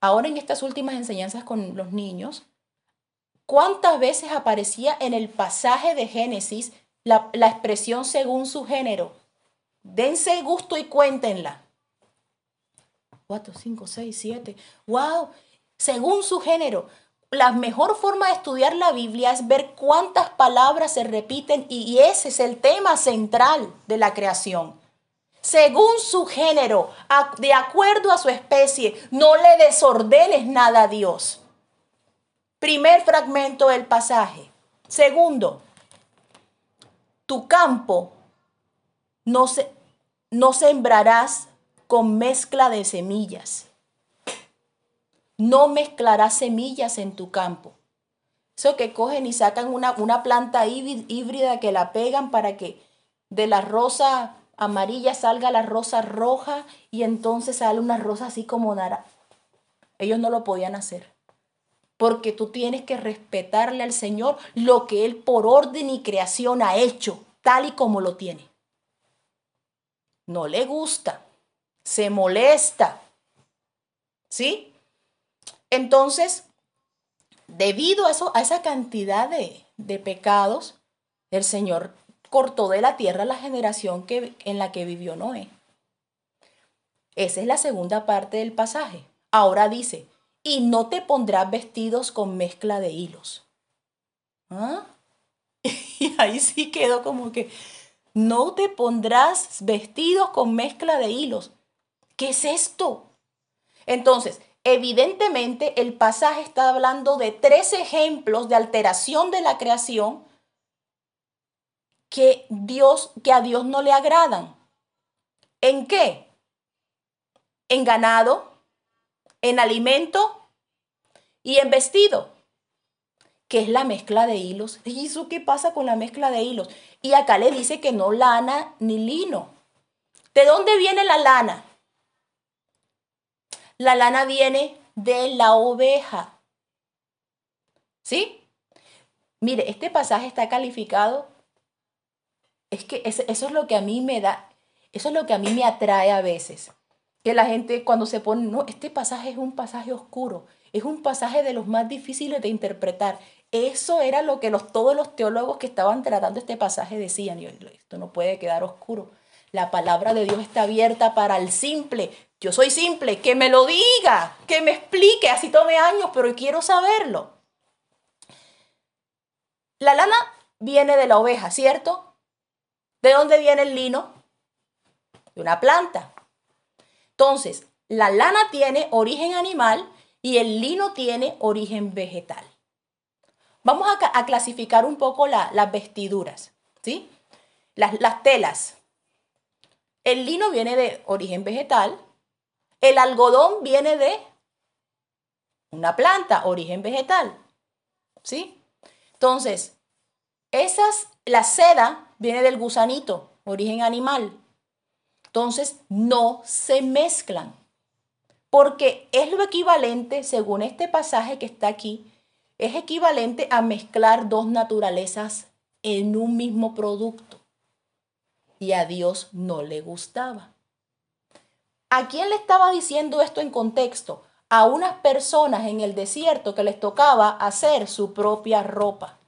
ahora en estas últimas enseñanzas con los niños, ¿cuántas veces aparecía en el pasaje de Génesis la, expresión según su género? Dense gusto y cuéntenla. Cuatro, cinco, seis, siete. ¡Wow! Según su género. La mejor forma de estudiar la Biblia es ver cuántas palabras se repiten y ese es el tema central de la creación según su género, de acuerdo a su especie. No le desordenes nada a Dios. Primer fragmento del pasaje. Segundo, tu campo no, se, no sembrarás con mezcla de semillas. No mezclarás semillas en tu campo. Eso que cogen y sacan una, una planta híbrida que la pegan para que de la rosa amarilla salga la rosa roja y entonces sale una rosa así como naranja. Ellos no lo podían hacer. Porque tú tienes que respetarle al Señor lo que Él por orden y creación ha hecho, tal y como lo tiene. No le gusta, se molesta. ¿Sí? Entonces, debido a, eso, a esa cantidad de, de pecados, el Señor cortó de la tierra la generación que, en la que vivió Noé. Esa es la segunda parte del pasaje. Ahora dice, y no te pondrás vestidos con mezcla de hilos. ¿Ah? Y ahí sí quedó como que, no te pondrás vestidos con mezcla de hilos. ¿Qué es esto? Entonces, evidentemente el pasaje está hablando de tres ejemplos de alteración de la creación que Dios que a Dios no le agradan. ¿En qué? En ganado, en alimento y en vestido, que es la mezcla de hilos. ¿Y qué pasa con la mezcla de hilos? Y acá le dice que no lana ni lino. ¿De dónde viene la lana? La lana viene de la oveja. ¿Sí? Mire, este pasaje está calificado es que eso es lo que a mí me da, eso es lo que a mí me atrae a veces. Que la gente cuando se pone, no, este pasaje es un pasaje oscuro, es un pasaje de los más difíciles de interpretar. Eso era lo que los, todos los teólogos que estaban tratando este pasaje decían. Y esto no puede quedar oscuro. La palabra de Dios está abierta para el simple. Yo soy simple, que me lo diga, que me explique, así tome años, pero quiero saberlo. La lana viene de la oveja, ¿cierto? ¿De dónde viene el lino? De una planta. Entonces, la lana tiene origen animal y el lino tiene origen vegetal. Vamos a, clasificar un poco las vestiduras, ¿sí? Las, las telas. El lino viene de origen vegetal, el algodón viene de una planta, origen vegetal, ¿sí? Entonces, esas, la seda viene del gusanito, origen animal. Entonces, no se mezclan, porque es lo equivalente, según este pasaje que está aquí, es equivalente a mezclar dos naturalezas en un mismo producto. Y a Dios no le gustaba. ¿A quién le estaba diciendo esto en contexto? A unas personas en el desierto que les tocaba hacer su propia ropa.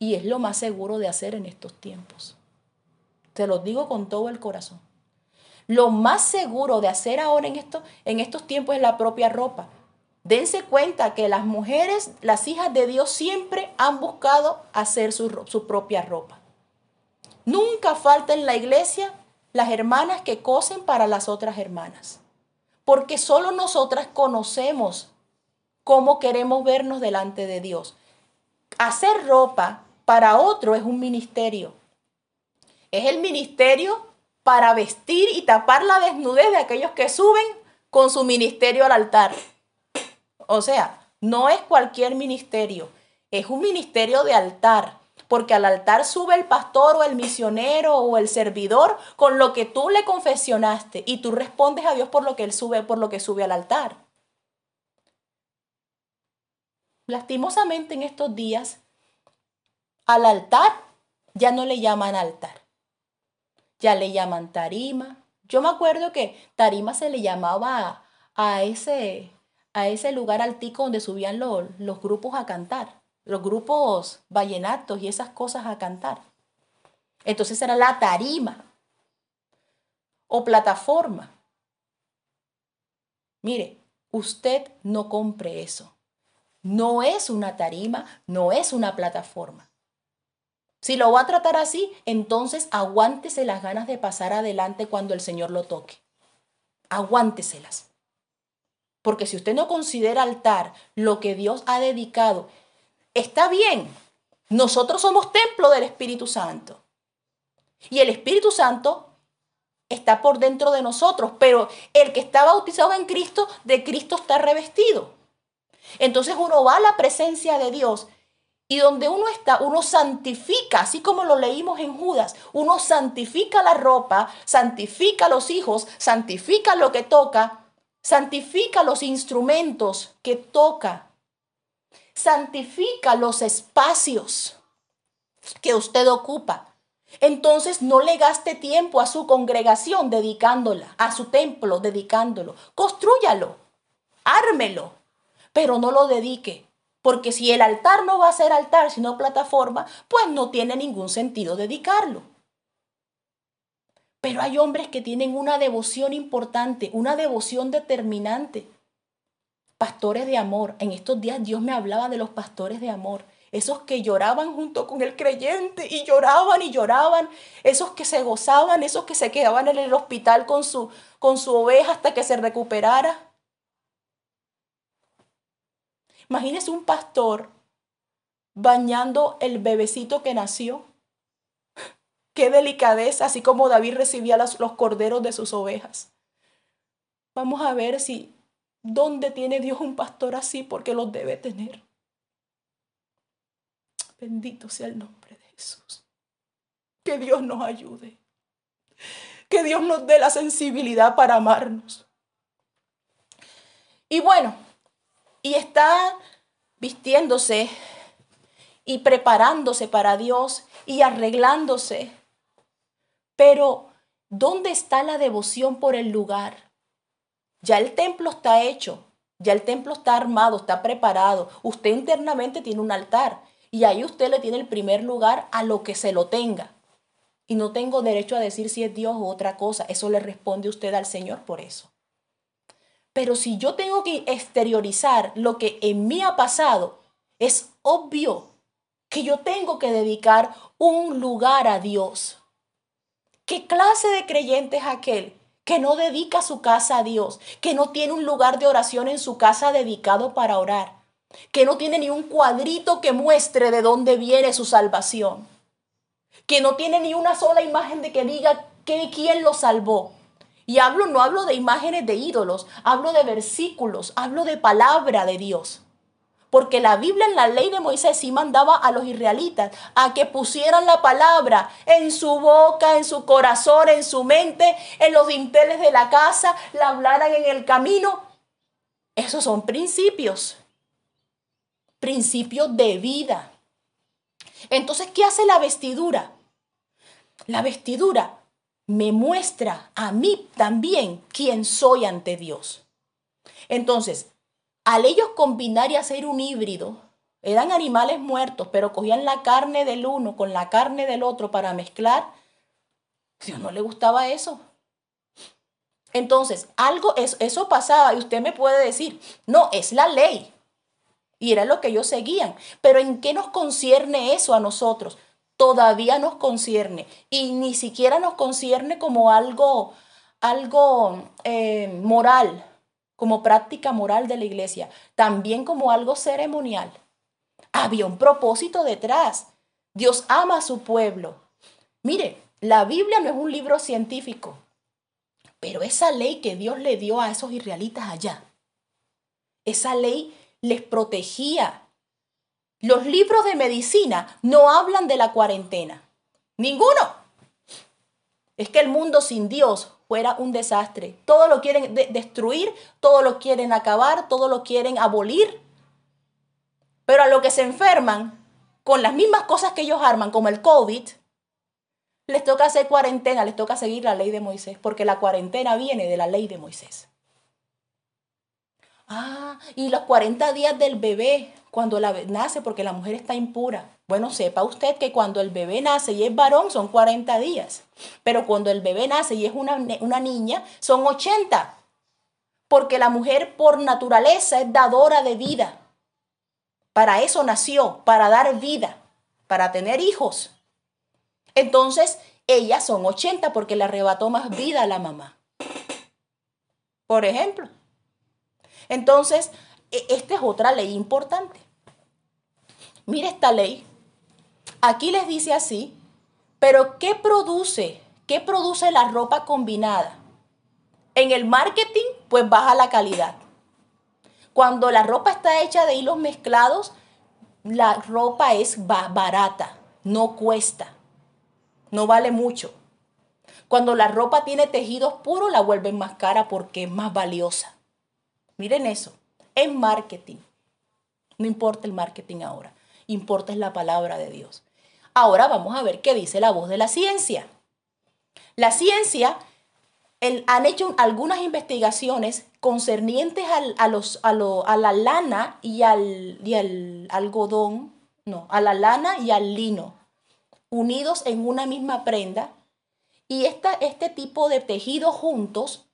Y es lo más seguro de hacer en estos tiempos. Te lo digo con todo el corazón. Lo más seguro de hacer ahora en, esto, en estos tiempos es la propia ropa. Dense cuenta que las mujeres, las hijas de Dios, siempre han buscado hacer su, su propia ropa. Nunca falta en la iglesia las hermanas que cosen para las otras hermanas. Porque solo nosotras conocemos cómo queremos vernos delante de Dios. Hacer ropa para otro es un ministerio. Es el ministerio para vestir y tapar la desnudez de aquellos que suben con su ministerio al altar. O sea, no es cualquier ministerio, es un ministerio de altar, porque al altar sube el pastor o el misionero o el servidor con lo que tú le confesionaste y tú respondes a Dios por lo que él sube, por lo que sube al altar. Lastimosamente en estos días al altar ya no le llaman altar, ya le llaman tarima. Yo me acuerdo que tarima se le llamaba a, ese, a ese lugar altico donde subían los, los grupos a cantar, los grupos vallenatos y esas cosas a cantar. Entonces era la tarima o plataforma. Mire, usted no compre eso. No es una tarima, no es una plataforma. Si lo va a tratar así, entonces aguántese las ganas de pasar adelante cuando el Señor lo toque. Aguánteselas. Porque si usted no considera altar lo que Dios ha dedicado, está bien. Nosotros somos templo del Espíritu Santo. Y el Espíritu Santo está por dentro de nosotros, pero el que está bautizado en Cristo, de Cristo está revestido. Entonces uno va a la presencia de Dios Y donde uno está, uno santifica, así como lo leímos en Judas, uno santifica la ropa, santifica los hijos, santifica lo que toca, santifica los instrumentos que toca, santifica los espacios que usted ocupa. Entonces no le gaste tiempo a su congregación dedicándola, a su templo dedicándolo. Construyalo, ármelo, pero no lo dedique. Porque si el altar no va a ser altar, sino plataforma, pues no tiene ningún sentido dedicarlo. Pero hay hombres que tienen una devoción importante, una devoción determinante. Pastores de amor. En estos días Dios me hablaba de los pastores de amor. Esos que lloraban junto con el creyente y lloraban y lloraban. Esos que se gozaban, esos que se quedaban en el hospital con su, con su oveja hasta que se recuperara. Imagínese un pastor bañando el bebecito que nació. Qué delicadeza, así como David recibía los, corderos de sus ovejas. Vamos a ver si, ¿dónde tiene Dios un pastor así? Porque los debe tener. Bendito sea el nombre de Jesús. Que Dios nos ayude. Que Dios nos dé la sensibilidad para amarnos. Y bueno, y está vistiéndose y preparándose para Dios y arreglándose. Pero, ¿dónde está la devoción por el lugar? Ya el templo está hecho, ya el templo está armado, está preparado. Usted internamente tiene un altar y ahí usted le tiene el primer lugar a lo que se lo tenga. Y no tengo derecho a decir si es Dios o otra cosa. Eso le responde usted al Señor por eso. Pero si yo tengo que exteriorizar lo que en mí ha pasado, es obvio que yo tengo que dedicar un lugar a Dios. ¿Qué clase de creyente es aquel que no dedica su casa a Dios, que no tiene un lugar de oración en su casa dedicado para orar, que no tiene ni un cuadrito que muestre de dónde viene su salvación, que no tiene ni una sola imagen de que diga que, quién lo salvó? Y hablo, no hablo de imágenes de ídolos, hablo de versículos, hablo de palabra de Dios. Porque la Biblia en la ley de Moisés sí mandaba a los israelitas a que pusieran la palabra en su boca, en su corazón, en su mente, en los dinteles de la casa, la hablaran en el camino. Esos son principios. Principios de vida. Entonces, ¿qué hace la vestidura? La vestidura me muestra a mí también quién soy ante Dios. Entonces, al ellos combinar y hacer un híbrido, eran animales muertos, pero cogían la carne del uno con la carne del otro para mezclar. Dios no le gustaba eso. Entonces, algo, eso, eso pasaba y usted me puede decir, no, es la ley. Y era lo que ellos seguían. Pero ¿en qué nos concierne eso a nosotros? Todavía nos concierne y ni siquiera nos concierne como algo, algo eh, moral, como práctica moral de la iglesia, también como algo ceremonial. Había un propósito detrás. Dios ama a su pueblo. Mire, la Biblia no es un libro científico, pero esa ley que Dios le dio a esos israelitas allá, esa ley les protegía, los libros de medicina no hablan de la cuarentena. Ninguno. Es que el mundo sin Dios fuera un desastre. Todo lo quieren destruir, todo lo quieren acabar, todo lo quieren abolir. Pero a lo que se enferman con las mismas cosas que ellos arman, como el COVID, les toca hacer cuarentena, les toca seguir la ley de Moisés, porque la cuarentena viene de la ley de Moisés. Ah, y los 40 días del bebé cuando la, nace porque la mujer está impura. Bueno, sepa usted que cuando el bebé nace y es varón son 40 días, pero cuando el bebé nace y es una, una niña son 80, porque la mujer por naturaleza es dadora de vida. Para eso nació, para dar vida, para tener hijos. Entonces, ellas son 80 porque le arrebató más vida a la mamá. Por ejemplo. Entonces, e, esta es otra ley importante. Mire esta ley. Aquí les dice así, pero ¿qué produce? ¿Qué produce la ropa combinada? En el marketing, pues baja la calidad. Cuando la ropa está hecha de hilos mezclados, la ropa es barata, no cuesta, no vale mucho. Cuando la ropa tiene tejidos puros, la vuelven más cara porque es más valiosa. Miren eso, es marketing. No importa el marketing ahora, importa es la palabra de Dios. Ahora vamos a ver qué dice la voz de la ciencia. La ciencia han hecho algunas investigaciones concernientes a, la lana y al, y al algodón, no, a la lana y al lino, unidos en una misma prenda. Y esta, este tipo de tejidos juntos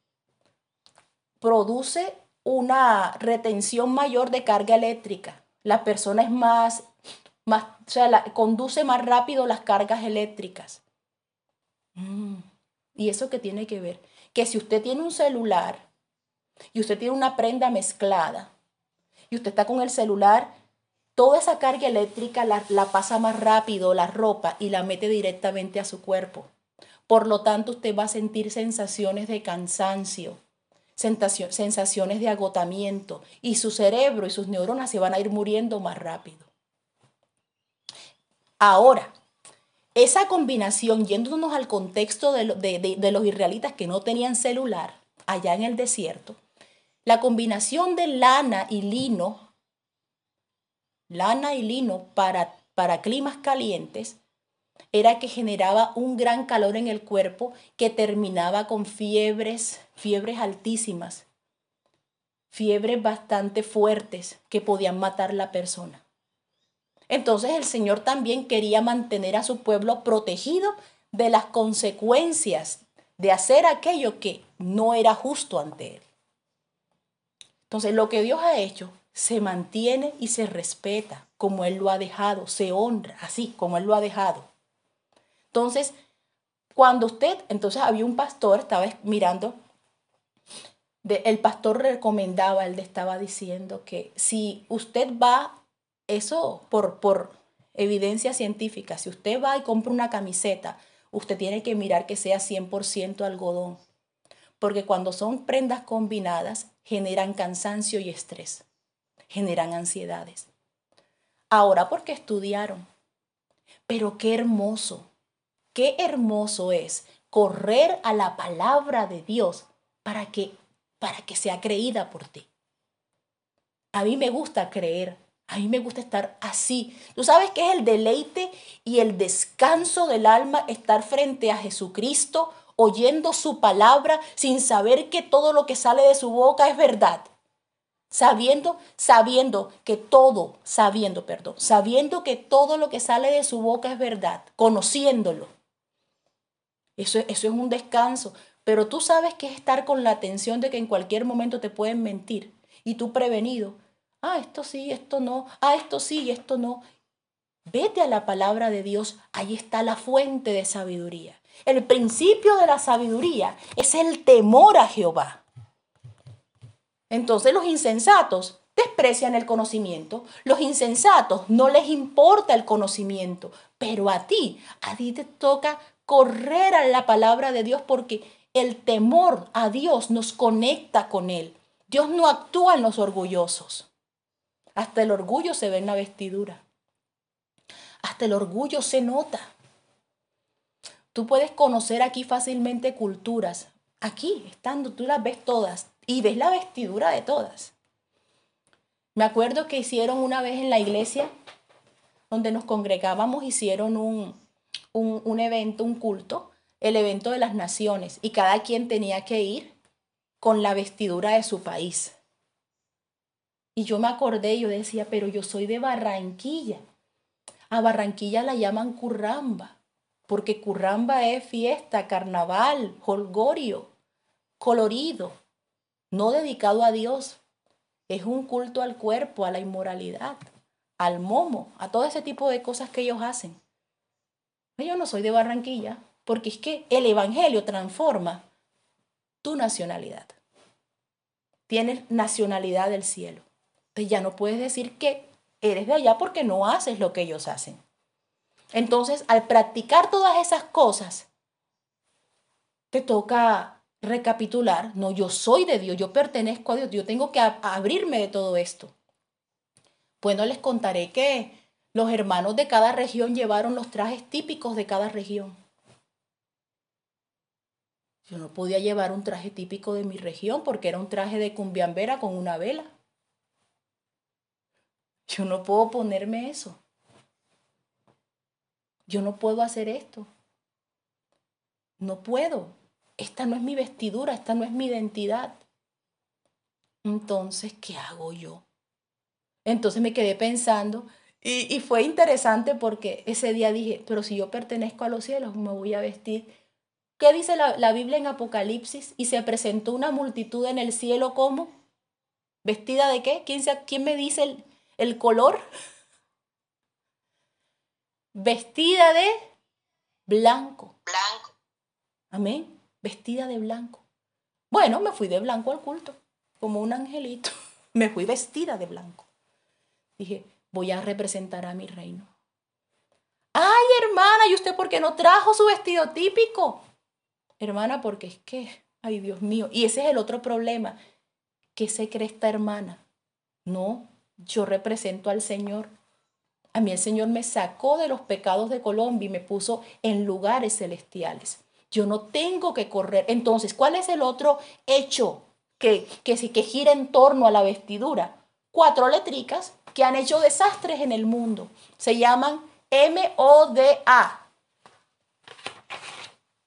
produce una retención mayor de carga eléctrica. La persona es más, más o sea, conduce más rápido las cargas eléctricas. Mm. ¿Y eso qué tiene que ver? Que si usted tiene un celular y usted tiene una prenda mezclada y usted está con el celular, toda esa carga eléctrica la, la pasa más rápido la ropa y la mete directamente a su cuerpo. Por lo tanto, usted va a sentir sensaciones de cansancio, sensaciones de agotamiento y su cerebro y sus neuronas se van a ir muriendo más rápido. Ahora, esa combinación, yéndonos al contexto de, los israelitas que no tenían celular allá en el desierto, la combinación de lana y lino, lana y lino para, para climas calientes, era que generaba un gran calor en el cuerpo que terminaba con fiebres, fiebres altísimas, fiebres bastante fuertes que podían matar la persona. Entonces el Señor también quería mantener a su pueblo protegido de las consecuencias de hacer aquello que no era justo ante Él. Entonces lo que Dios ha hecho se mantiene y se respeta como Él lo ha dejado, se honra así como Él lo ha dejado. Entonces, cuando usted, entonces había un pastor, estaba mirando, el pastor recomendaba, él estaba diciendo que si usted va eso por, por evidencia científica, si usted va y compra una camiseta, usted tiene que mirar que sea 100% algodón, porque cuando son prendas combinadas generan cansancio y estrés, generan ansiedades. Ahora porque estudiaron, pero qué hermoso, qué hermoso es correr a la palabra de Dios para que para que sea creída por ti. A mí me gusta creer a mí me gusta estar así. Tú sabes que es el deleite y el descanso del alma estar frente a Jesucristo, oyendo su palabra, sin saber que todo lo que sale de su boca es verdad. Sabiendo, sabiendo que todo, sabiendo, perdón, sabiendo que todo lo que sale de su boca es verdad, conociéndolo. Eso, eso es un descanso. Pero tú sabes que es estar con la atención de que en cualquier momento te pueden mentir y tú prevenido ah, esto sí, esto no, ah, esto sí esto no. Vete a la palabra de Dios, ahí está la fuente de sabiduría. El principio de la sabiduría es el temor a Jehová. Entonces los insensatos desprecian el conocimiento. Los insensatos no les importa el conocimiento, pero a ti, a ti te toca correr a la palabra de Dios porque el temor a Dios nos conecta con Él. Dios no actúa en los orgullosos. Hasta el orgullo se ve en la vestidura. Hasta el orgullo se nota. Tú puedes conocer aquí fácilmente culturas. Aquí, estando, tú las ves todas y ves la vestidura de todas. Me acuerdo que hicieron una vez en la iglesia, donde nos congregábamos, hicieron un, un, un evento, un culto, el evento de las naciones, y cada quien tenía que ir con la vestidura de su país. Y yo me acordé, yo decía, pero yo soy de Barranquilla. A Barranquilla la llaman curramba, porque curramba es fiesta, carnaval, holgorio, colorido, no dedicado a Dios. Es un culto al cuerpo, a la inmoralidad, al momo, a todo ese tipo de cosas que ellos hacen. Yo no soy de Barranquilla, porque es que el Evangelio transforma tu nacionalidad. Tienes nacionalidad del cielo. Entonces ya no puedes decir que eres de allá porque no haces lo que ellos hacen. Entonces, al practicar todas esas cosas, te toca recapitular, no, yo soy de Dios, yo pertenezco a Dios, yo tengo que abrirme de todo esto. Bueno, les contaré que los hermanos de cada región llevaron los trajes típicos de cada región. Yo no podía llevar un traje típico de mi región porque era un traje de cumbiambera con una vela. Yo no puedo ponerme eso. Yo no puedo hacer esto. No puedo. Esta no es mi vestidura, esta no es mi identidad. Entonces, ¿qué hago yo? Entonces me quedé pensando y, fue interesante porque ese día dije, pero si yo pertenezco a los cielos, me voy a vestir. ¿Qué dice la, Biblia en Apocalipsis? Y se presentó una multitud en el cielo como vestida de qué? ¿Quién, quién me dice el, el color? Vestida de blanco. Blanco. Amén. Vestida de blanco. Bueno, me fui de blanco al culto, como un angelito. Me fui vestida de blanco. Dije, voy a representar a mi reino. Ay, hermana, ¿y usted por qué no trajo su vestido típico? Hermana, porque es que, ay, Dios mío, y ese es el otro problema. ¿Qué se cree esta hermana? No, yo represento al Señor. A mí el Señor me sacó de los pecados de Colombia y me puso en lugares celestiales. Yo no tengo que correr. Entonces, ¿cuál es el otro hecho que, que, que gira en torno a la vestidura? Cuatro letricas que han hecho desastres en el mundo. Se llaman M-O-D-A.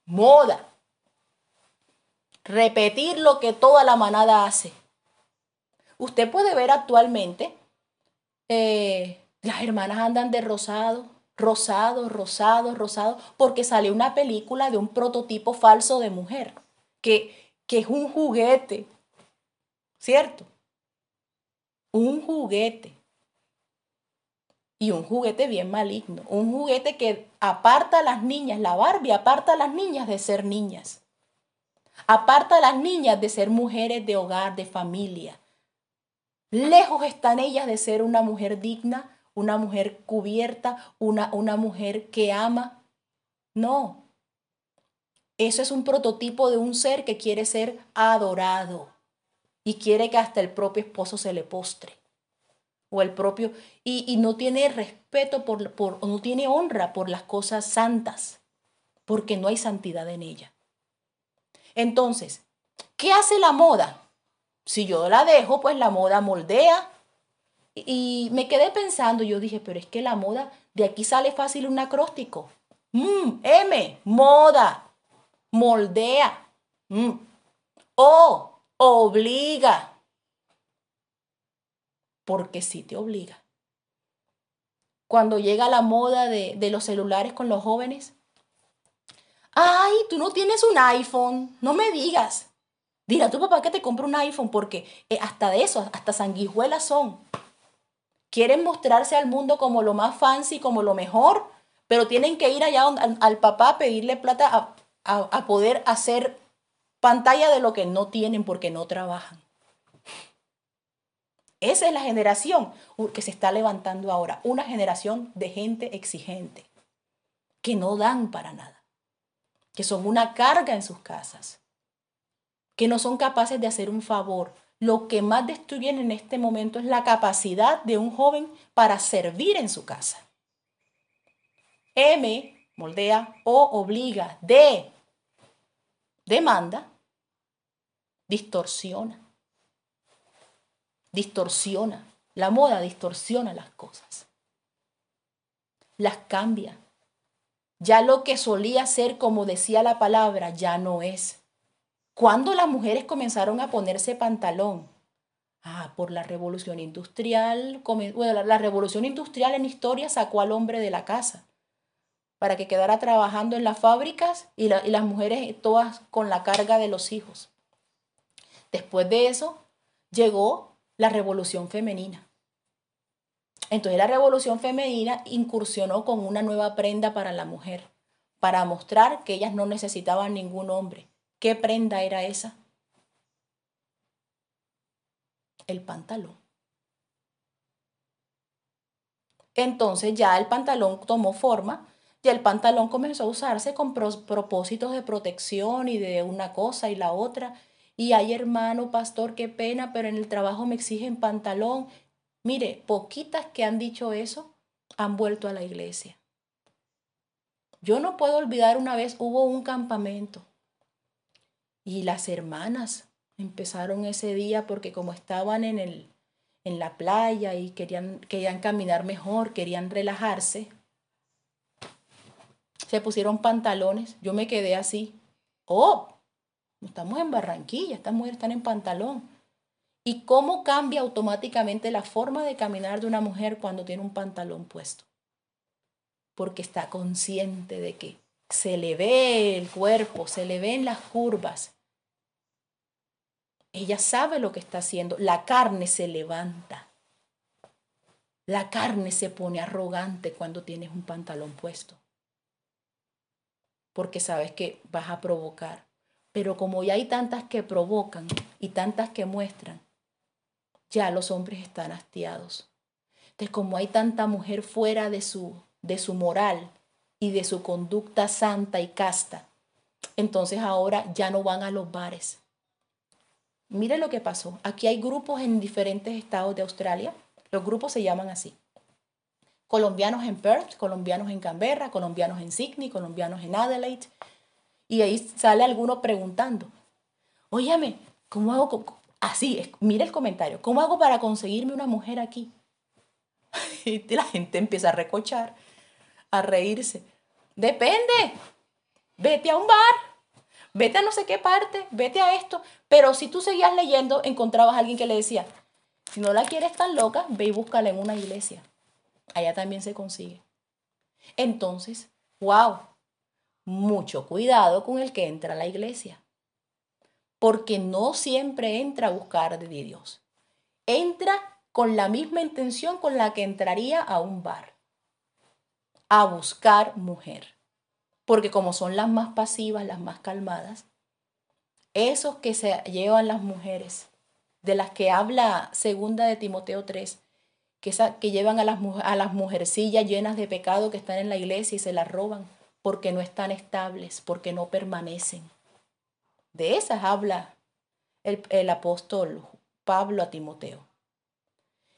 Moda. Repetir lo que toda la manada hace. Usted puede ver actualmente, eh, las hermanas andan de rosado, rosado, rosado, rosado, porque sale una película de un prototipo falso de mujer, que, que es un juguete, ¿cierto? Un juguete y un juguete bien maligno, un juguete que aparta a las niñas, la Barbie aparta a las niñas de ser niñas, aparta a las niñas de ser mujeres de hogar, de familia. Lejos están ellas de ser una mujer digna, una mujer cubierta, una, una mujer que ama. No, eso es un prototipo de un ser que quiere ser adorado y quiere que hasta el propio esposo se le postre o el propio, y, no tiene respeto por, por, o no tiene honra por las cosas santas, porque no hay santidad en ella. Entonces, ¿qué hace la moda? Si yo la dejo, pues la moda moldea. Y, me quedé pensando, yo dije, pero es que la moda, de aquí sale fácil un acróstico. Mm, M, moda, moldea. Mm. O, obliga porque sí te obliga. Cuando llega la moda de, los celulares con los jóvenes, ay, tú no tienes un iPhone, no me digas. Dile a tu papá que te compre un iPhone porque eh, hasta de eso, hasta sanguijuelas son. Quieren mostrarse al mundo como lo más fancy, como lo mejor, pero tienen que ir allá al, papá a pedirle plata a poder hacer pantalla de lo que no tienen porque no trabajan. Esa es la generación que se está levantando ahora, una generación de gente exigente, que no dan para nada, que son una carga en sus casas, que no son capaces de hacer un favor. Lo que más destruyen en este momento es la capacidad de un joven para servir en su casa. M, moldea, O, obliga, D, demanda, distorsiona distorsiona. La moda distorsiona las cosas. Las cambia. Ya lo que solía ser, como decía la palabra, ya no es. ¿Cuándo las mujeres comenzaron a ponerse pantalón? Ah, por la revolución industrial. Bueno, la revolución industrial en historia sacó al hombre de la casa para que quedara trabajando en las fábricas y, y las mujeres todas con la carga de los hijos. Después de eso llegó la revolución femenina. Entonces la revolución femenina incursionó con una nueva prenda para la mujer, para mostrar que ellas no necesitaban ningún hombre. ¿Qué prenda era esa? El pantalón. Entonces ya el pantalón tomó forma, y el pantalón comenzó a usarse con propósitos de protección y de una cosa y la otra, y hay hermano, pastor, qué pena, pero en el trabajo me exigen pantalón. Mire, poquitas que han dicho eso han vuelto a la iglesia. Yo no puedo olvidar una vez hubo un campamento y las hermanas empezaron ese día porque como estaban en, el, en la playa y querían, querían caminar mejor, querían relajarse, se pusieron pantalones. Yo me quedé así. Oh, estamos en Barranquilla, estas mujeres están en pantalón. ¿Y cómo cambia automáticamente la forma de caminar de una mujer cuando tiene un pantalón puesto? Porque está consciente de que se le ve el cuerpo, se le ven las curvas. Ella sabe lo que está haciendo. La carne se levanta. La carne se pone arrogante cuando tienes un pantalón puesto. Porque sabes que vas a provocar. Pero como ya hay tantas que provocan y tantas que muestran, ya los hombres están hastiados. Entonces, como hay tanta mujer fuera de su, de su moral y de su conducta santa y casta, entonces ahora ya no van a los bares. Mire lo que pasó. Aquí hay grupos en diferentes estados de Australia. Los grupos se llaman así. Colombianos en Perth, colombianos en Canberra, colombianos en Sydney, colombianos en Adelaide. Y ahí sale alguno preguntando, óyame, ¿cómo hago? Así, mire el comentario. ¿Cómo hago para conseguirme una mujer aquí? Y la gente empieza a recochar, a reírse. Depende. Vete a un bar, vete a no sé qué parte, vete a esto. Pero si tú seguías leyendo, encontrabas a alguien que le decía, si no la quieres tan loca, ve y búscala en una iglesia. Allá también se consigue. Entonces, wow, mucho cuidado con el que entra a la iglesia porque no siempre entra a buscar de Dios. Entra con la misma intención con la que entraría a un bar, a buscar mujer. Porque como son las más pasivas, las más calmadas, esos que se llevan las mujeres, de las que habla segunda de Timoteo 3, que, que llevan a las, a las mujercillas llenas de pecado que están en la iglesia y se las roban porque no están estables, porque no permanecen. De esas habla el, apóstol Pablo a Timoteo.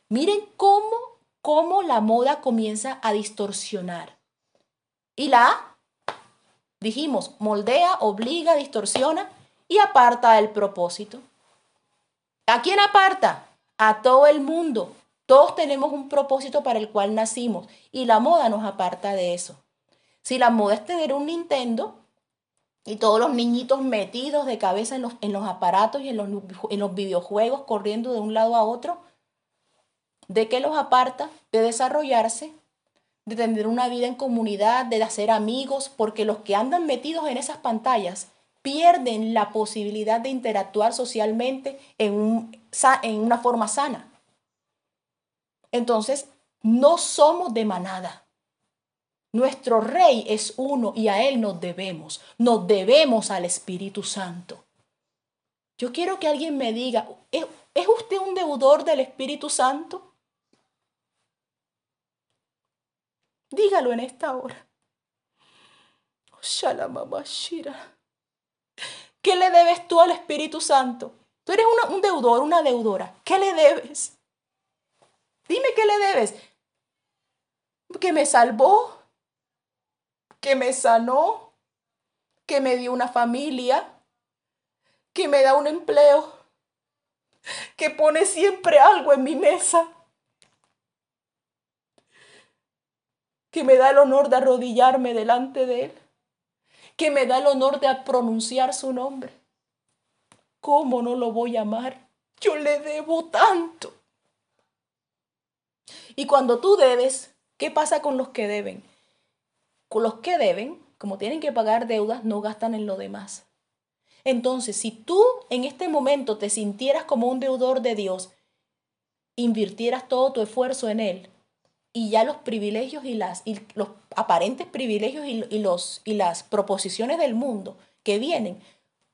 Miren cómo, cómo la moda comienza a distorsionar. Y la dijimos, moldea, obliga, distorsiona y aparta el propósito. ¿A quién aparta? A todo el mundo. Todos tenemos un propósito para el cual nacimos y la moda nos aparta de eso. Si la moda es tener un Nintendo, y todos los niñitos metidos de cabeza en los, en los aparatos y en los, en los videojuegos, corriendo de un lado a otro. ¿De qué los aparta? De desarrollarse, de tener una vida en comunidad, de hacer amigos, porque los que andan metidos en esas pantallas pierden la posibilidad de interactuar socialmente en, un, en una forma sana. Entonces, no somos de manada. Nuestro Rey es uno y a Él nos debemos. Nos debemos al Espíritu Santo. Yo quiero que alguien me diga, ¿es, usted un deudor del Espíritu Santo? Dígalo en esta hora. ¿Qué le debes tú al Espíritu Santo? Tú eres un deudor, una deudora. ¿Qué le debes? Dime qué le debes. Que me salvó, que me sanó, que me dio una familia, que me da un empleo, que pone siempre algo en mi mesa, que me da el honor de arrodillarme delante de Él, que me da el honor de pronunciar su nombre. ¿Cómo no lo voy a amar? Yo le debo tanto. Y cuando tú debes, ¿qué pasa con los que deben? Los que deben, como tienen que pagar deudas, no gastan en lo demás. Entonces, si tú en este momento te sintieras como un deudor de Dios, invirtieras todo tu esfuerzo en Él y ya los privilegios y, las, y los aparentes privilegios y, y, los, y las proposiciones del mundo que vienen,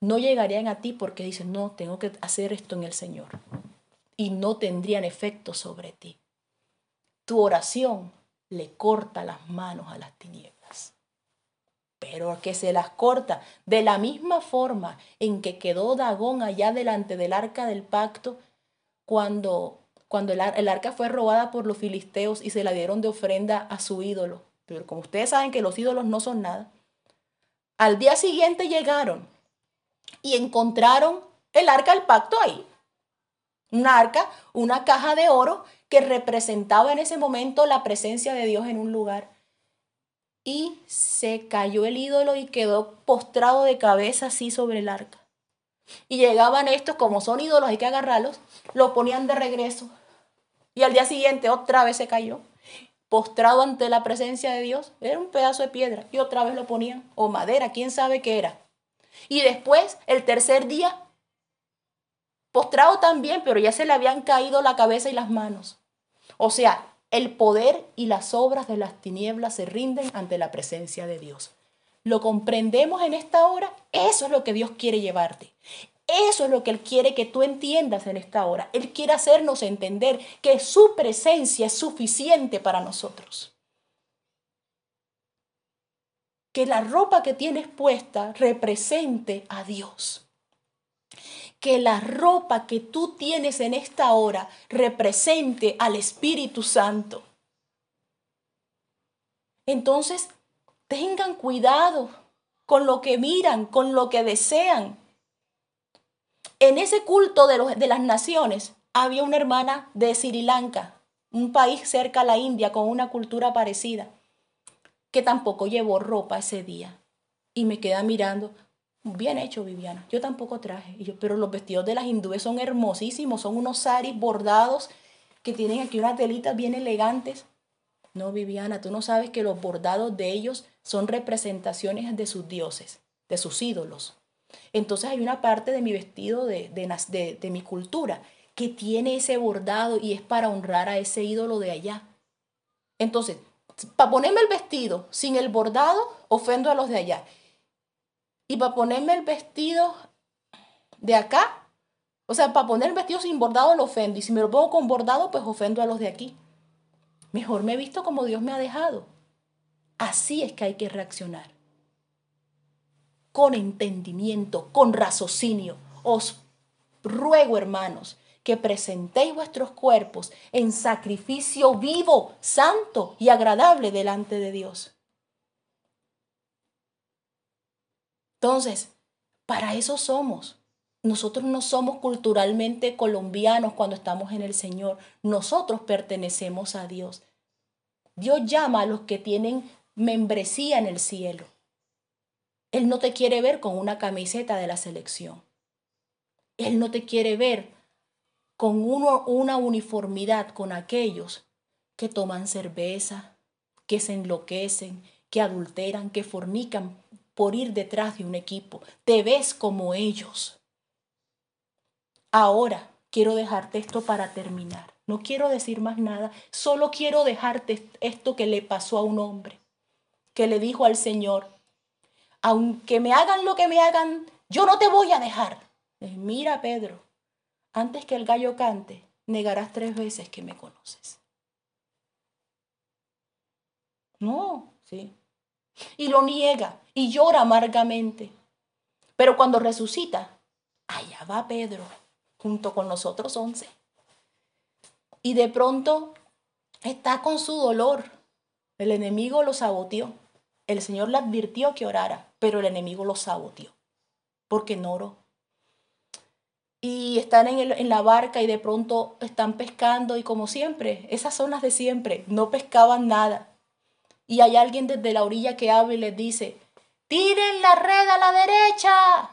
no llegarían a ti porque dicen, no, tengo que hacer esto en el Señor. Y no tendrían efecto sobre ti. Tu oración le corta las manos a las tinieblas pero que se las corta de la misma forma en que quedó Dagón allá delante del arca del pacto cuando cuando el, el arca fue robada por los filisteos y se la dieron de ofrenda a su ídolo. Pero como ustedes saben que los ídolos no son nada, al día siguiente llegaron y encontraron el arca del pacto ahí. Una arca, una caja de oro que representaba en ese momento la presencia de Dios en un lugar. Y se cayó el ídolo y quedó postrado de cabeza así sobre el arca. Y llegaban estos, como son ídolos, hay que agarrarlos, lo ponían de regreso. Y al día siguiente otra vez se cayó, postrado ante la presencia de Dios. Era un pedazo de piedra. Y otra vez lo ponían, o madera, quién sabe qué era. Y después, el tercer día, postrado también, pero ya se le habían caído la cabeza y las manos. O sea, el poder y las obras de las tinieblas se rinden ante la presencia de Dios. ¿Lo comprendemos en esta hora? Eso es lo que Dios quiere llevarte. Eso es lo que Él quiere que tú entiendas en esta hora. Él quiere hacernos entender que su presencia es suficiente para nosotros. Que la ropa que tienes puesta represente a Dios. Que la ropa que tú tienes en esta hora represente al Espíritu Santo. Entonces, tengan cuidado con lo que miran, con lo que desean. En ese culto de, de las naciones había una hermana de Sri Lanka, un país cerca a la India con una cultura parecida, que tampoco llevó ropa ese día. Y me queda mirando, bien hecho Viviana, yo tampoco traje, yo, pero los vestidos de las hindúes son hermosísimos, son unos saris bordados que tienen aquí unas telitas bien elegantes. No, Viviana, tú no sabes que los bordados de ellos son representaciones de sus dioses, de sus ídolos. Entonces hay una parte de mi vestido, de, de, de, mi cultura, que tiene ese bordado y es para honrar a ese ídolo de allá. Entonces, para ponerme el vestido sin el bordado, ofendo a los de allá. Y para ponerme el vestido de acá, o sea, para poner el vestido sin bordado lo ofendo. Y si me lo pongo con bordado, pues ofendo a los de aquí. Mejor me he visto como Dios me ha dejado. Así es que hay que reaccionar con entendimiento, con raciocinio. Os ruego, hermanos, que presentéis vuestros cuerpos en sacrificio vivo, santo y agradable delante de Dios. Entonces, para eso somos. Nosotros no somos culturalmente colombianos cuando estamos en el Señor. Nosotros pertenecemos a Dios. Dios llama a los que tienen membresía en el cielo. Él no te quiere ver con una camiseta de la selección. Él no te quiere ver con una uniformidad con aquellos que toman cerveza, que se enloquecen, que adulteran, que fornican por ir detrás de un equipo. Te ves como ellos. Ahora quiero dejarte esto para terminar. No quiero decir más nada, solo quiero dejarte esto que le pasó a un hombre, que le dijo al Señor, aunque me hagan lo que me hagan, yo no te voy a dejar. Mira, Pedro, antes que el gallo cante, negarás tres veces que me conoces. No, sí. Y lo niega y llora amargamente. Pero cuando resucita, allá va Pedro, junto con los otros once. Y de pronto está con su dolor. El enemigo lo saboteó. El Señor le advirtió que orara pero el enemigo lo saboteó, porque no oró. Y están en, en, la barca y de pronto están pescando y como siempre, esas zonas de siempre, no pescaban nada. Y hay alguien desde la orilla que habla y les dice, tiren la red a la derecha.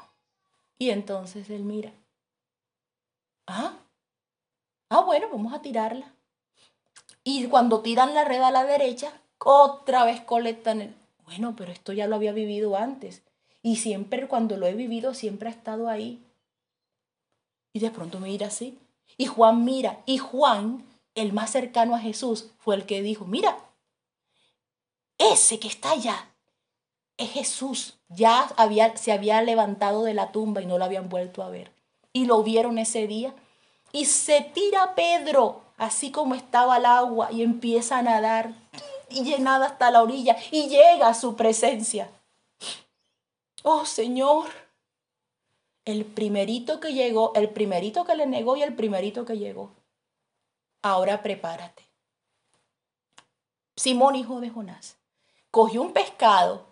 Y entonces él mira, ah, ah, bueno, vamos a tirarla. Y cuando tiran la red a la derecha, otra vez colectan el, bueno, pero esto ya lo había vivido antes. Y siempre cuando lo he vivido, siempre ha estado ahí. Y de pronto mira así. Y Juan mira. Y Juan, el más cercano a Jesús, fue el que dijo, mira, ese que está allá es Jesús. Ya había, se había levantado de la tumba y no lo habían vuelto a ver. Y lo vieron ese día. Y se tira Pedro, así como estaba el agua, y empieza a nadar y llenada hasta la orilla y llega a su presencia. Oh Señor, el primerito que llegó, el primerito que le negó y el primerito que llegó. ahora prepárate. Simón, hijo de Jonás, cogió un pescado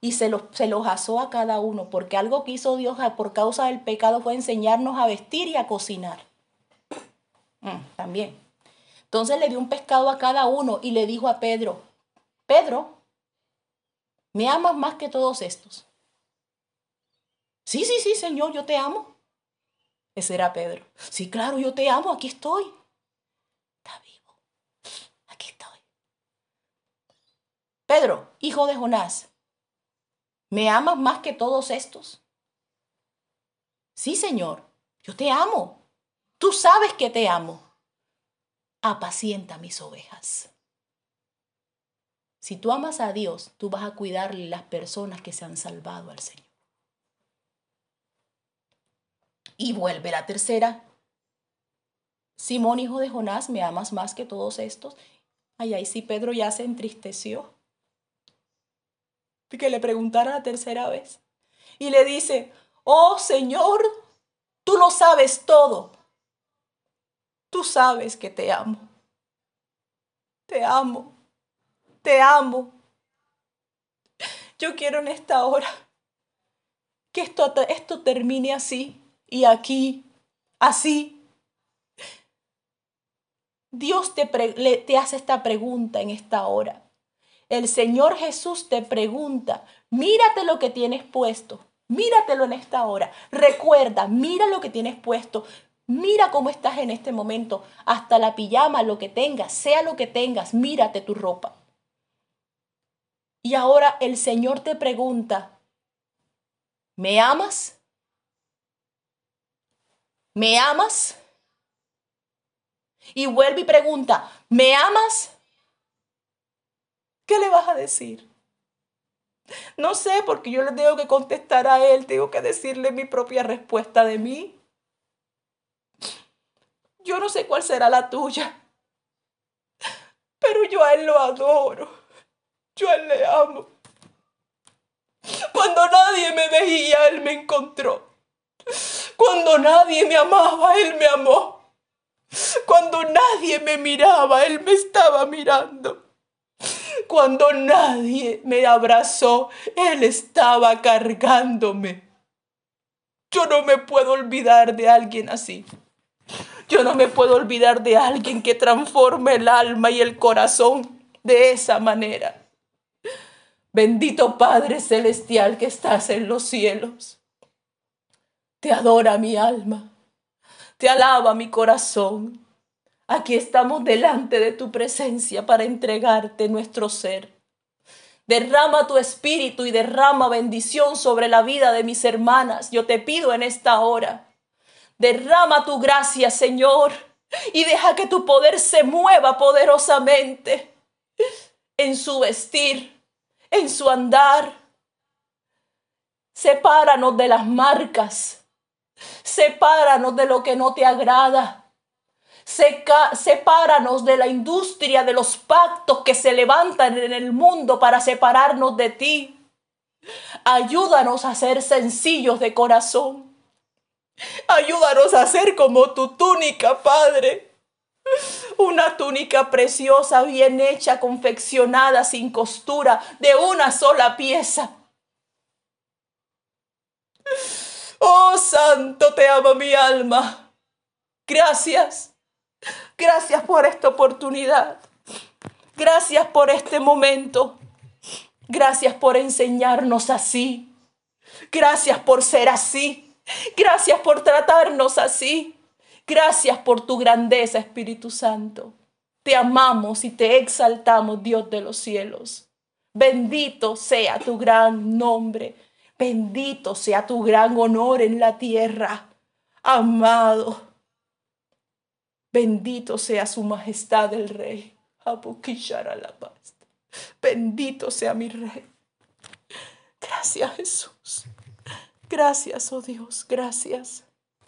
y se los, se asó a cada uno, porque algo que hizo Dios por causa del pecado fue enseñarnos a vestir y a cocinar. Mm, también. Entonces le dio un pescado a cada uno y le dijo a Pedro, Pedro, ¿me amas más que todos estos? Sí, sí, sí, Señor, yo te amo. Ese era Pedro. Sí, claro, yo te amo, aquí estoy. Está vivo. Aquí estoy. Pedro, hijo de Jonás, ¿me amas más que todos estos? Sí, Señor, yo te amo. Tú sabes que te amo. Apacienta mis ovejas. Si tú amas a Dios, tú vas a cuidarle las personas que se han salvado al Señor. Y vuelve la tercera. Simón, hijo de Jonás, ¿me amas más que todos estos? Ay, ay, sí, Pedro ya se entristeció. Que le preguntara la tercera vez. Y le dice, oh Señor, tú lo sabes todo. Tú sabes que te amo. Te amo. Te amo. Yo quiero en esta hora que esto, esto termine así y aquí, así. Dios te, te hace esta pregunta en esta hora. El Señor Jesús te pregunta, mírate lo que tienes puesto, míratelo en esta hora. Recuerda, mira lo que tienes puesto. Mira cómo estás en este momento, hasta la pijama, lo que tengas, sea lo que tengas, mírate tu ropa. Y ahora el Señor te pregunta, ¿me amas? ¿me amas? Y vuelve y pregunta, ¿me amas? ¿Qué le vas a decir? No sé, porque yo le tengo que contestar a él, tengo que decirle mi propia respuesta de mí. Yo no sé cuál será la tuya, pero yo a él lo adoro, yo a él le amo. Cuando nadie me veía, él me encontró. Cuando nadie me amaba, Él me amó. Cuando nadie me miraba, Él me estaba mirando. Cuando nadie me abrazó, Él estaba cargándome. Yo no me puedo olvidar de alguien así. Yo no me puedo olvidar de alguien que transforme el alma y el corazón de esa manera. Bendito Padre Celestial que estás en los cielos. Te adora mi alma, te alaba mi corazón. Aquí estamos delante de tu presencia para entregarte nuestro ser. Derrama tu espíritu y derrama bendición sobre la vida de mis hermanas. Yo te pido en esta hora. Derrama tu gracia, Señor, y deja que tu poder se mueva poderosamente en su vestir, en su andar. Sepáranos de las marcas Sepáranos de lo que no te agrada. Sepáranos de la industria de los pactos que se levantan en el mundo para separarnos de ti. Ayúdanos a ser sencillos de corazón. Ayúdanos a ser como tu túnica, Padre. Una túnica preciosa, bien hecha, confeccionada, sin costura, de una sola pieza. Oh Santo, te amo mi alma. Gracias. Gracias por esta oportunidad. Gracias por este momento. Gracias por enseñarnos así. Gracias por ser así. Gracias por tratarnos así. Gracias por tu grandeza, Espíritu Santo. Te amamos y te exaltamos, Dios de los cielos. Bendito sea tu gran nombre. Bendito sea tu gran honor en la tierra, amado. Bendito sea su majestad el rey. Bendito sea mi rey. Gracias Jesús. Gracias, oh Dios, gracias.